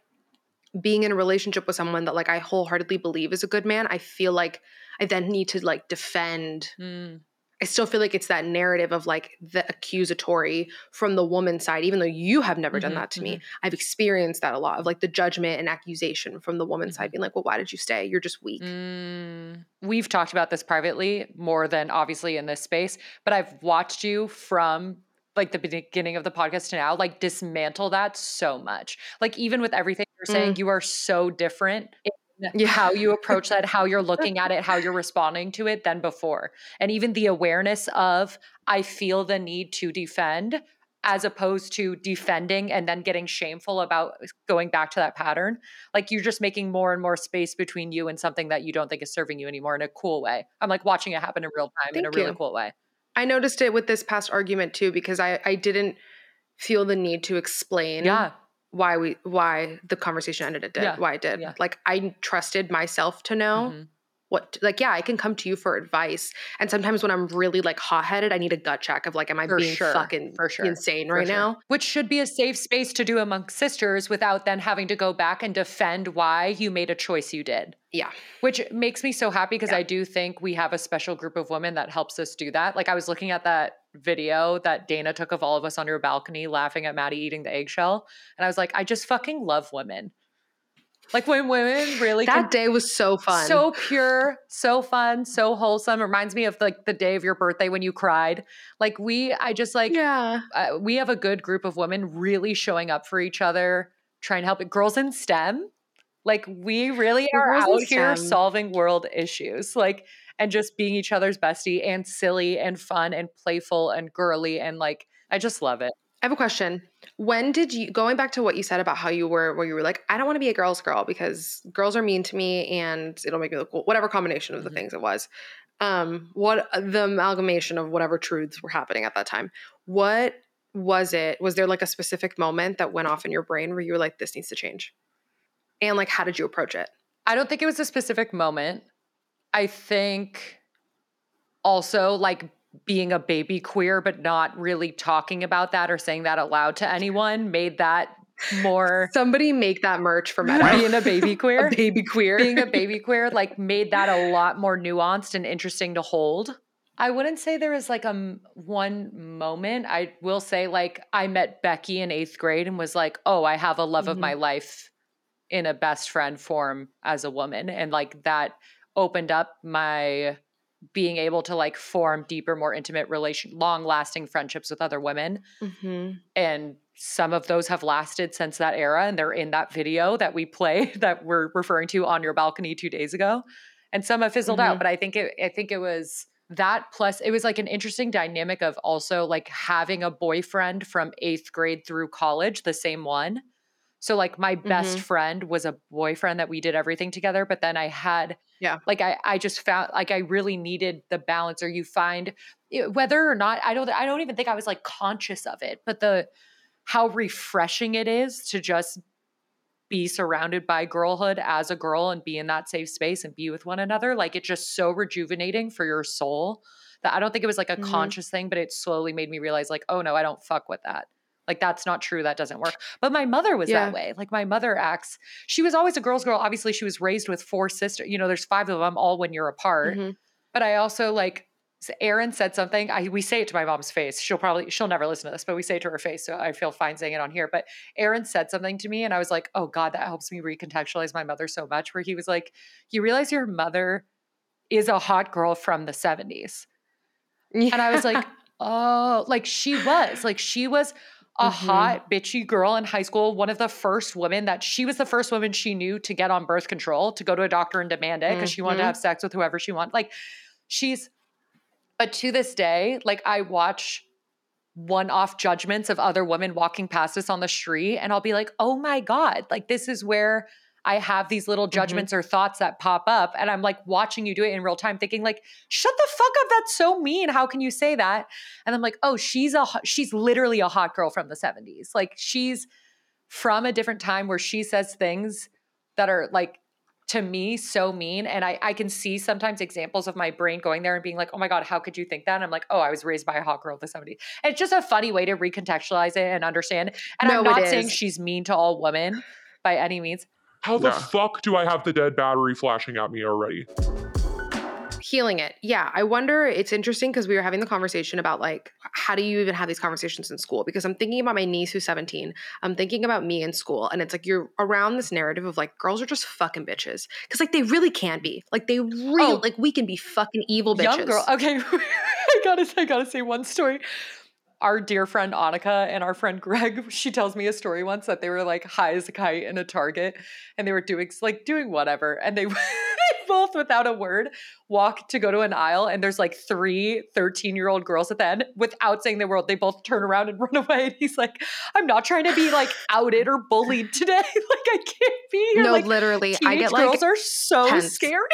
being in a relationship with someone that like i wholeheartedly believe is a good man i feel like i then need to like defend Mm. I still feel like it's that narrative of like the accusatory from the woman's side even though you have never done Mhm, that to me. i've experienced that a lot of like the judgment and accusation from the woman's side being like well why did you stay? You're just weak. Mm, we've talked about this privately more than obviously in this space, but I've watched you from like the beginning of the podcast to now, like dismantle that so much. Like even with everything you're saying, you are so different Yeah. how you approach that, how you're looking at it, how you're responding to it than before. And even the awareness of I feel the need to defend as opposed to defending and then getting shameful about uh, going back to that pattern like you're just making more and more space between you and something that you don't think is serving you anymore in a cool way. I'm like watching it happen in real time in a Thank really you. cool way. I noticed it with this past argument too because I I didn't feel the need to explain Yeah. Why we why the conversation ended it did Yeah, why it did yeah. like I trusted myself to know Mhm. What like yeah I can come to you for advice and sometimes when I'm really like hot headed I need a gut check of like am I For being sure, fucking for sure, insane For right sure. now Which should be a safe space to do amongst sisters without then having to go back and defend why you made a choice you did. yeah Which makes me so happy because Yeah. I do think we have a special group of women that helps us do that. Like I was looking at that video that Dana took of all of us on her balcony laughing at Maddie eating the eggshell. And I was like, I just fucking love women. Like when women really can that day was so fun So pure, so fun, so wholesome. It reminds me of like the day of your birthday when you cried. Like we, I just like yeah uh, we have a good group of women really showing up for each other, trying to help it. Girls in STEM, like we really are out here solving world issues, like and just being each other's bestie and silly and fun and playful and girly and like I just love it. I have a question. When did you going back to what you said about how you were where you were like, I don't want to be a girl's girl because girls are mean to me and it'll make me look cool. Whatever combination of the Mhm. things it was. Um, what the amalgamation of whatever truths were happening at that time. What was it? Was there like a specific moment that went off in your brain where you were like, this needs to change? And like how did you approach it? I don't think it was a specific moment. I think also like being a baby queer, but not really talking about that or saying that aloud to anyone made that more Somebody make that merch for Meadow. being a baby queer. a baby queer. being a baby queer like made that a lot more nuanced and interesting to hold. I wouldn't say there was like a one moment. I will say like I met Becky in 8th grade and was like, "Oh, I have a love of Mhm. my life in a best friend form as a woman." And like that opened up my being able to like form deeper, more intimate relation long-lasting friendships with other women Mhm. and some of those have lasted since that era and they're in that video that we play that we're referring to on your balcony 2 days ago and some have fizzled out Mhm. but i think it i think it was that plus it was like an interesting dynamic of also like having a boyfriend from 8th grade through college the same one so like my best Mhm. friend was a boyfriend that we did everything together but then i had Yeah. like i i just found like i really needed the balance or you find it- whether or not i don't i don't even think i was like conscious of it but the how refreshing it is to just be surrounded by girlhood as a girl and be in that safe space and be with one another like it's just so rejuvenating for your soul that i don't think it was like a Mhm. conscious thing but it slowly made me realize like oh no i don't fuck with that Like that's not true. That doesn't work. But my mother was Yeah. that way. Like my mother acts. She was always a girl's girl. Obviously, she was raised with four sisters. You know, there's five of them, all when you're apart. Mhm. But I also like. Aaron said something. I we say it to my mom's face. She'll probably she'll never listen to this, but we say it to her face, so I feel fine saying it on here. But Aaron said something to me, and I was like, "Oh God, that helps me recontextualize my mother so much." Where he was like, "You realize your mother is a hot girl from the '70s," and I was like, "Oh, like she was, like she was." A Mhm. hot, bitchy girl in high school, one of the first women that she was the first woman she knew to get on birth control, to go to a doctor and demand it because she wanted to Mhm. have sex with whoever she wanted. Like, she's, but to this day, like, I watch one off judgments of other women walking past us on the street, and I'll be like, oh my God, like, this is where I have these little Mhm. judgments or thoughts that pop up, and I'm like watching you do it in real time, thinking, like, shut the fuck up, that's so mean. How can you say that? And I'm like, oh, she's a, she's literally a hot girl from the 70s. Like, she's from a different time where she says things that are like, to me so mean and I, I can see sometimes examples of my brain going there and being like oh my god how could you think that and i'm like oh i was raised by a hot girl of the 70s and it's just a funny way to recontextualize it and understand and i'm not saying she's mean to all women by any means How the Yeah. fuck do I have the dead battery flashing at me already? healing it. Yeah, I wonder. It's interesting because we were having the conversation about like how do you even have these conversations in school? Because I'm thinking about my niece who's 17. I'm thinking about me in school, and it's like you're around this narrative of like girls are just fucking bitches because like they really can be. Like they really Oh. like we can be fucking evil bitches. young girl okay i gotta i gotta say one story our dear friend Annika and our friend Greg, she tells me a story once that they were like high as a kite in a Target and they were doing like doing whatever. And they, they both, without a word, walk to go to an aisle and there's like three 13 year old girls at the end without saying the word. They both turn around and run away. And he's like, I'm not trying to be like outed or bullied today. like I can't be here. No, like literally, I get like girls are so tense. scary.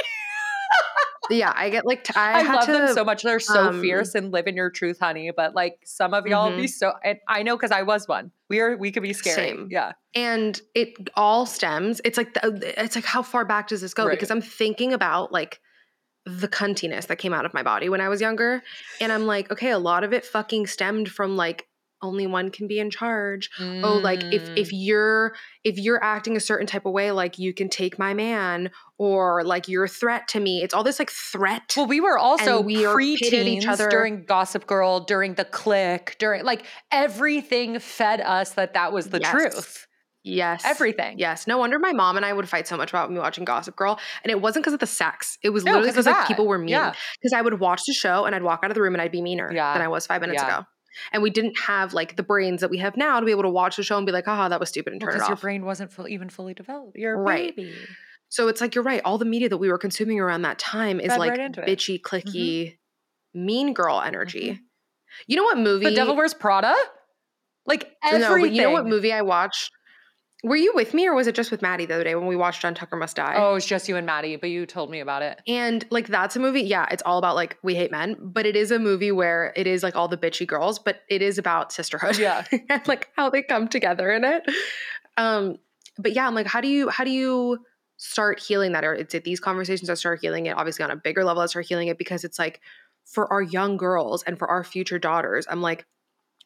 Yeah, I get like t- I, I, love to, them so much. They're so um, fierce and live in your truth, honey. But like some of y'all be so, and I know because I was one. We are, we could be scary. Same. Yeah. and it all stems it's like the, it's like how far back does this go Right. because i'm thinking about like the cuntiness that came out of my body when i was younger and i'm like okay a lot of it fucking stemmed from like only one can be in charge oh like if if Mm. you're if you're acting a certain type of way like you can take my man or like you're a threat to me it's all this like threat Well, we were also we preteens each other- during Gossip Girl, during the click, during like everything fed us that that was the Yes. truth. yes Everything. Yes, no wonder my mom and I would fight so much about me watching Gossip Girl, and it wasn't because of the sex. It was No, literally because like people were mean. Yeah. Because I would watch the show and I'd walk out of the room and I'd be meaner Yeah. than I was five minutes Yeah. ago. And we didn't have like the brains that we have now to be able to watch the show and be like, haha, that was stupid and turn it Because your brain wasn't full, even fully developed. You're a Right. baby. so it's like you're right. All the media that we were consuming around that time is Fed like right it. Mm-hmm. bitchy, clicky, mean girl energy. You know what movie? The Devil Wears Prada? Like everything. no, but you know what movie I watched? Were you with me or was it just with Maddie the other day when we watched John Tucker Must Die? Oh, it's just you and Maddie, but you told me about it. And like that's a movie, yeah, it's all about like we hate men, but it is a movie where it is like all the bitchy girls, but it is about sisterhood. Yeah. and like how they come together in it. Um, but yeah, I'm like, how do you how do you start healing that? Or it's at these conversations that start healing it, obviously on a bigger level, I start healing it because it's like for our young girls and for our future daughters, I'm like,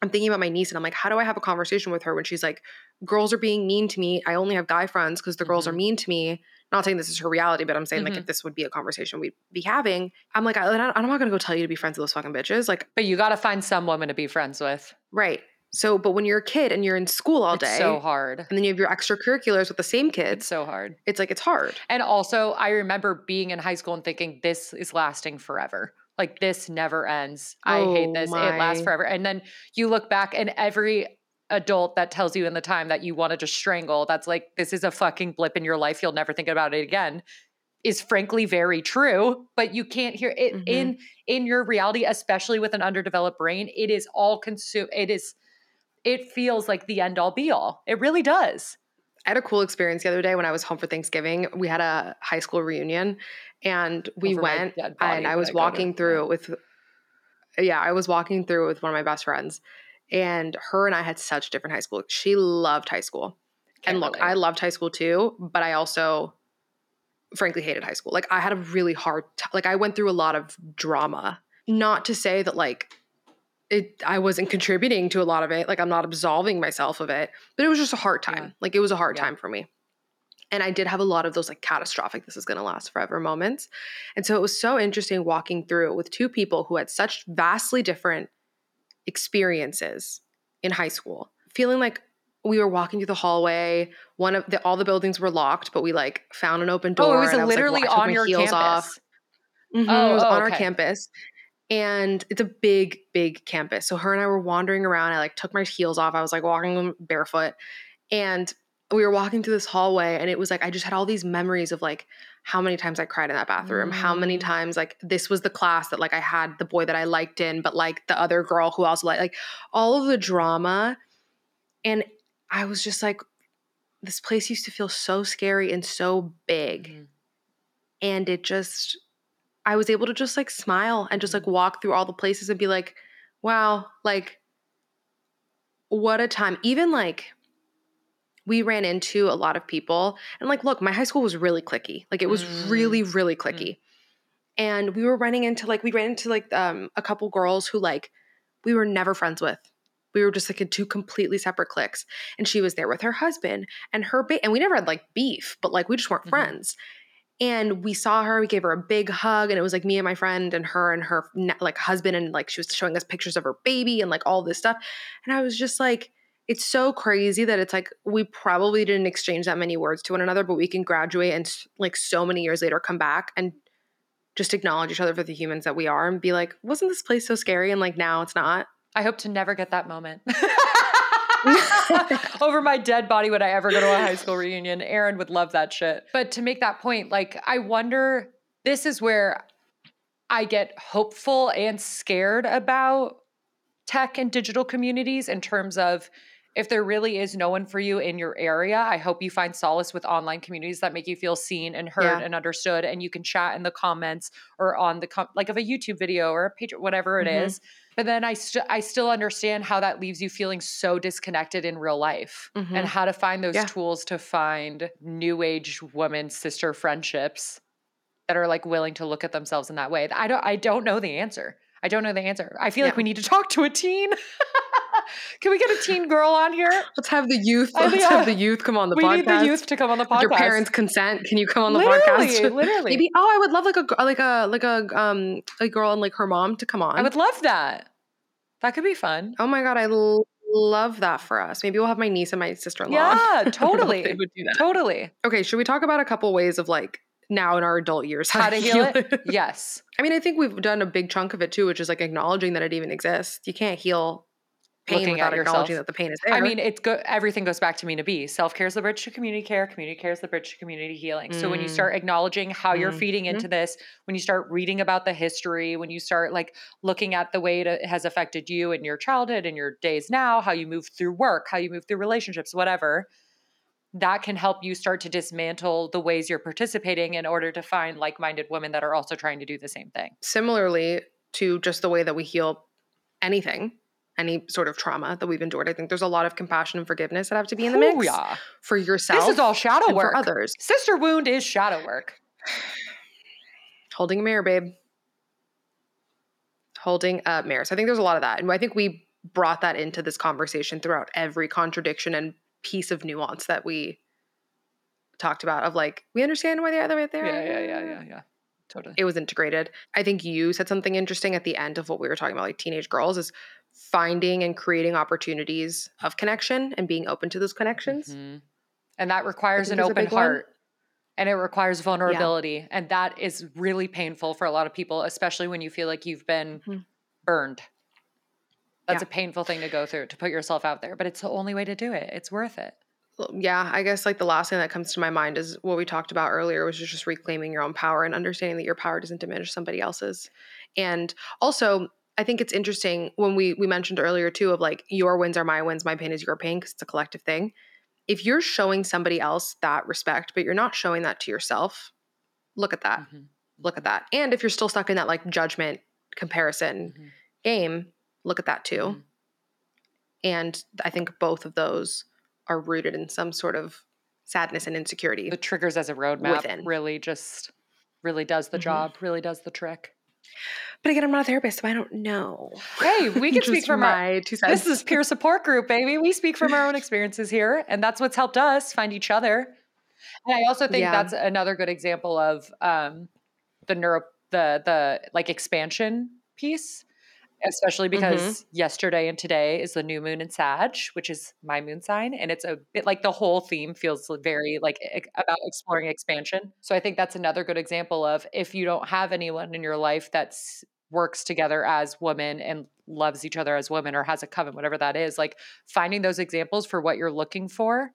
I'm thinking about my niece and I'm like, how do I have a conversation with her when she's like, girls are being mean to me. I only have guy friends because the girls are Mhm. mean to me. Not saying this is her reality, but I'm saying like Mhm. if this would be a conversation we'd be having, I'm like, I, I'm not gonna go tell you to be friends with those fucking bitches. Like, But you got to find some woman to be friends with. right. So, but when you're a kid and you're in school all it's day, so hard. and then you have your extracurriculars with the same It's kids, so hard. it's like it's hard. And also, I remember being in high school and thinking, this is lasting forever. Like, this never ends. I hate Oh this. It lasts forever. And then you look back, and every adult that tells you in the time that you want to just strangle, that's like, this is a fucking blip in your life. You'll never think about it again. Is frankly very true, but you can't hear it Mhm. in in your reality, especially with an underdeveloped brain. It is all consumed. It is. It feels like the end all be all. It really does. I had a cool experience the other day when I was home for Thanksgiving. We had a high school reunion and we went and I was I go to- walking through it with yeah, I was walking through it with one of my best friends. And her and I had such different high school. She loved high school. Can't and look, relate. I loved high school too, but I also frankly hated high school. Like I had a really hard t- like I went through a lot of drama. Not to say that like it I wasn't contributing to a lot of it. Like I'm not absolving myself of it, but it was just a hard time. Yeah. Like it was a hard Yeah. time for me. And I did have a lot of those like catastrophic, this is going to last forever moments. And so it was so interesting walking through it with two people who had such vastly different experiences in high school, feeling like we were walking through the hallway. One of the all the buildings were locked, but we like found an open door. Oh, it was and I like, literally on your heels campus. off. Mhm, Oh, it was oh, on our campus. And it's a big, big campus. So her and I were wandering around. I like took my heels off. I was like walking barefoot. And we were walking through this hallway, and it was like I just had all these memories of like how many times I cried in that bathroom, how many Mm. times like this was the class that like I had the boy that I liked in, but like the other girl who also liked like all of the drama. And I was just like, this place used to feel so scary and so big Mhm. and it just i was able to just like smile and just like walk through all the places and be like wow like what a time even like we ran into a lot of people and like look my high school was really clicky like it was Mm. really really clicky and we were running into like we ran into like um a couple girls who like we were never friends with we were just like in two completely separate cliques and she was there with her husband and her ba- and we never had like beef but like we just weren't Mhm. friends and we saw her we gave her a big hug and it was like me and my friend and her and her like husband and like she was showing us pictures of her baby and like all this stuff and i was just like it's so crazy that it's like we probably didn't exchange that many words to one another but we can graduate and like so many years later come back and just acknowledge each other for the humans that we are and be like wasn't this place so scary and like now it's not I hope to never get that moment. Over my dead body would I ever go to a high school reunion. Aaron would love that shit. But to make that point, like I wonder this is where I get hopeful and scared about tech and digital communities in terms of if there really is no one for you in your area, I hope you find solace with online communities that make you feel seen and heard Yeah. and understood. And you can chat in the comments or on the com- like of a YouTube video or a page, whatever it Mhm. is. But then I st- I still understand how that leaves you feeling so disconnected in real life Mhm. and how to find those Yeah. tools to find new age woman sister friendships that are like willing to look at themselves in that way. I don't I don't know the answer. I don't know the answer. I feel like we need to talk to a teen. Can we get a teen girl on here? let's have the youth I let's have uh, the youth come on the we podcast We need the youth to come on the podcast. With your parents consent can you come on the literally, podcast literally. maybe oh i would love like a like a like a um a girl and like her mom to come on I would love that. That could be fun. oh my god i l- love that for us maybe we'll have my niece and my sister-in-law Yeah, I don't know if they totally. would do that. Totally. okay should we talk about a couple ways of like now in our adult years How to heal it? Yes. i mean i think we've done a big chunk of it too which is like acknowledging that it even exists you can't heal pain Looking at acknowledging yourself. that the pain is there I mean, it's go- everything goes back to me to be. Self care is the bridge to community care. Community care is the bridge to community healing. So when you Mm. start acknowledging how you're feeding Mhm. into this, when you start reading about the history, when you start like looking at the way it has affected you in your childhood and your days now, how you move through work, how you move through relationships, whatever, that can help you start to dismantle the ways you're participating in order to find like minded women that are also trying to do the same thing. similarly to just the way that we heal anything any sort of trauma that we've endured i think there's a lot of compassion and forgiveness that have to be in the mix yeah. for yourself This is all shadow work. for others Sister wound is shadow work. holding a mirror babe holding a mirror so i think there's a lot of that and i think we brought that into this conversation throughout every contradiction and piece of nuance that we talked about of like we understand why they're the right there Yeah, yeah, yeah, yeah, yeah. Totally. it was integrated. I think you said something interesting at the end of what we were talking about, like teenage girls, is finding and creating opportunities of connection and being open to those connections. Mhm. And that requires an open big one. heart. And it requires vulnerability. And that is really painful for a lot of people, especially when you feel like you've been Mhm. burned. That's Yeah. a painful thing to go through to put yourself out there, but it's the only way to do it. It's worth it. Well, Yeah, I guess like the last thing that comes to my mind is what we talked about earlier, which is just reclaiming your own power and understanding that your power doesn't diminish somebody else's. And also, I think it's interesting when we we mentioned earlier too of like your wins are my wins, my pain is your pain because it's a collective thing. If you're showing somebody else that respect, but you're not showing that to yourself, look at that. Mhm. look at that. And if you're still stuck in that like judgment comparison Mhm. game, look at that too. Mhm. And I think both of those are rooted in some sort of sadness and insecurity. The triggers as a roadmap Within. really just really does the Mhm. job, really does the trick. But again, I'm not a therapist, so I don't know. Hey, we can speak from our, my two cents. this is peer support group, baby. We speak from our own experiences here, and that's what's helped us find each other. And I also think Yeah. that's another good example of um, the neuro, the the like expansion piece, especially because Mhm. yesterday and today is the new moon in Sag, which is my moon sign, and it's a bit like the whole theme feels very like about exploring expansion. So I think that's another good example of if you don't have anyone in your life that's works together as women and loves each other as women or has a coven, whatever that is, like finding those examples for what you're looking for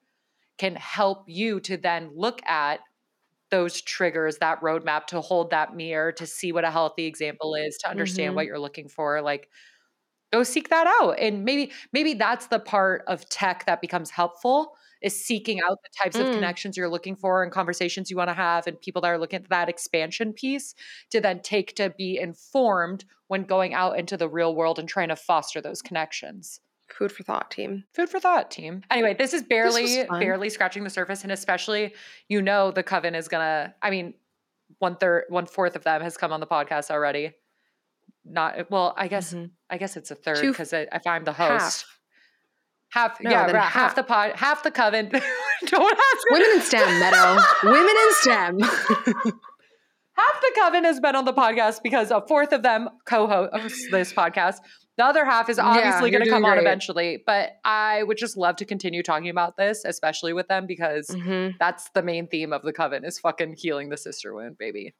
can help you to then look at those triggers, that roadmap to hold that mirror, to see what a healthy example is, to understand Mhm. what you're looking for. Like go seek that out. And maybe, maybe that's the part of tech that becomes helpful is seeking out the types of Mm. connections you're looking for and conversations you want to have and people that are looking at that expansion piece to then take to be informed when going out into the real world and trying to foster those connections. Food for thought, team. Food for thought, team. Anyway, this is barely, fun. barely scratching the surface, and especially, you know, the coven is gonna. I mean, one third, one fourth of them has come on the podcast already. Not well. I guess. Mhm. I guess it's a third because if I'm the host, Half. half, No, yeah, right, half. half. the pod, half the coven. Don't ask. Women in STEM, Meadow. Women in STEM. half the coven has been on the podcast because a fourth of them co-host this podcast. The other half is obviously you're going to come doing on eventually, but I would just love to continue talking about this, especially with them because Mhm, that's the main theme of the coven is fucking healing the sister wound, baby.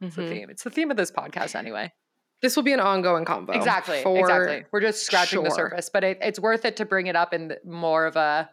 It's the mhm. theme. It's the theme of this podcast anyway. This will be an ongoing convo. exactly. exactly. We're just scratching the surface, but it, it's worth it to bring it up in more of a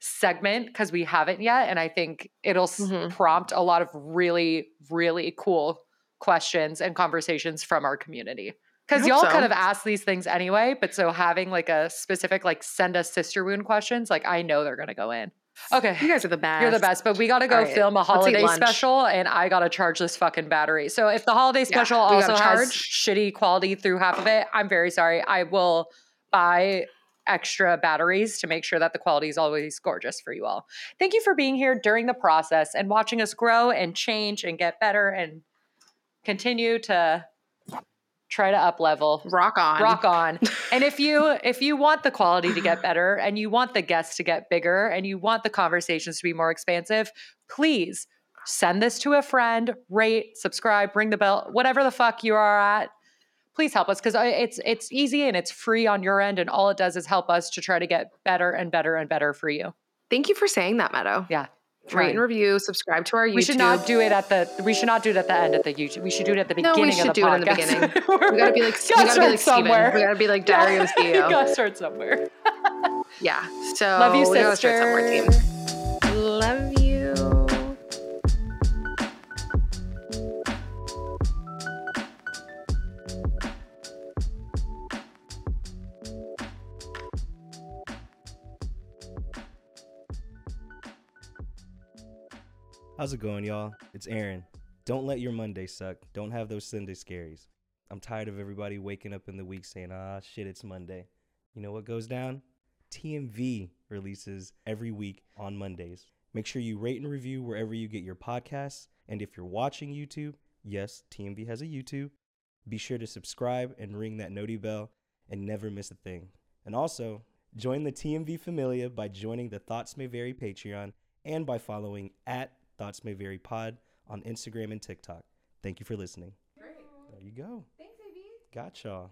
segment because we haven't yet, and I think it'll Mhm. prompt a lot of really, really cool questions and conversations from our community. Because y'all so. kind of ask these things anyway, but so having like a specific like send us sister wound questions, like I know they're gonna go in. Okay. You guys are the best. You're the best, but we got to go right, film a holiday special, and I got to charge this fucking battery. So if the holiday special we also has charge. shitty quality through half of it, I'm very sorry. I will buy extra batteries to make sure that the quality is always gorgeous for you all. Thank you for being here during the process and watching us grow and change and get better and continue to try to up level. Rock on. rock on. And if you if you want the quality to get better and you want the guests to get bigger and you want the conversations to be more expansive please send this to a friend rate subscribe ring the bell whatever the fuck you are at. Please help us because it's it's easy and it's free on your end and all it does is help us to try to get better and better and better for you. Thank you for saying that, Meadow. yeah Rate and review. Subscribe to our YouTube. we should not do it at the we should not do it at the end of the youtube we should do it at the beginning. No, we of should the do it in the beginning. We're- gotta be like we gotta be like Steven. somewhere. We gotta be like Diary of you gotta start somewhere Yeah. So Love you, we gotta sister. start somewhere, team. Love you. How's it going, y'all? It's Aaron. Don't let your Monday suck. Don't have those Sunday scaries. I'm tired of everybody waking up in the week saying, ah, shit, it's Monday. You know what goes down? TMV releases every week on Mondays. Make sure you rate and review wherever you get your podcasts. And if you're watching YouTube, yes, TMV has a YouTube. Be sure to subscribe and ring that noti bell and never miss a thing. And also, join the TMV Familia by joining the Thoughts May Vary Patreon and by following at Thoughts May Vary Pod on Instagram and TikTok. Thank you for listening. Great. There you go. Thanks, AB. Got y'all.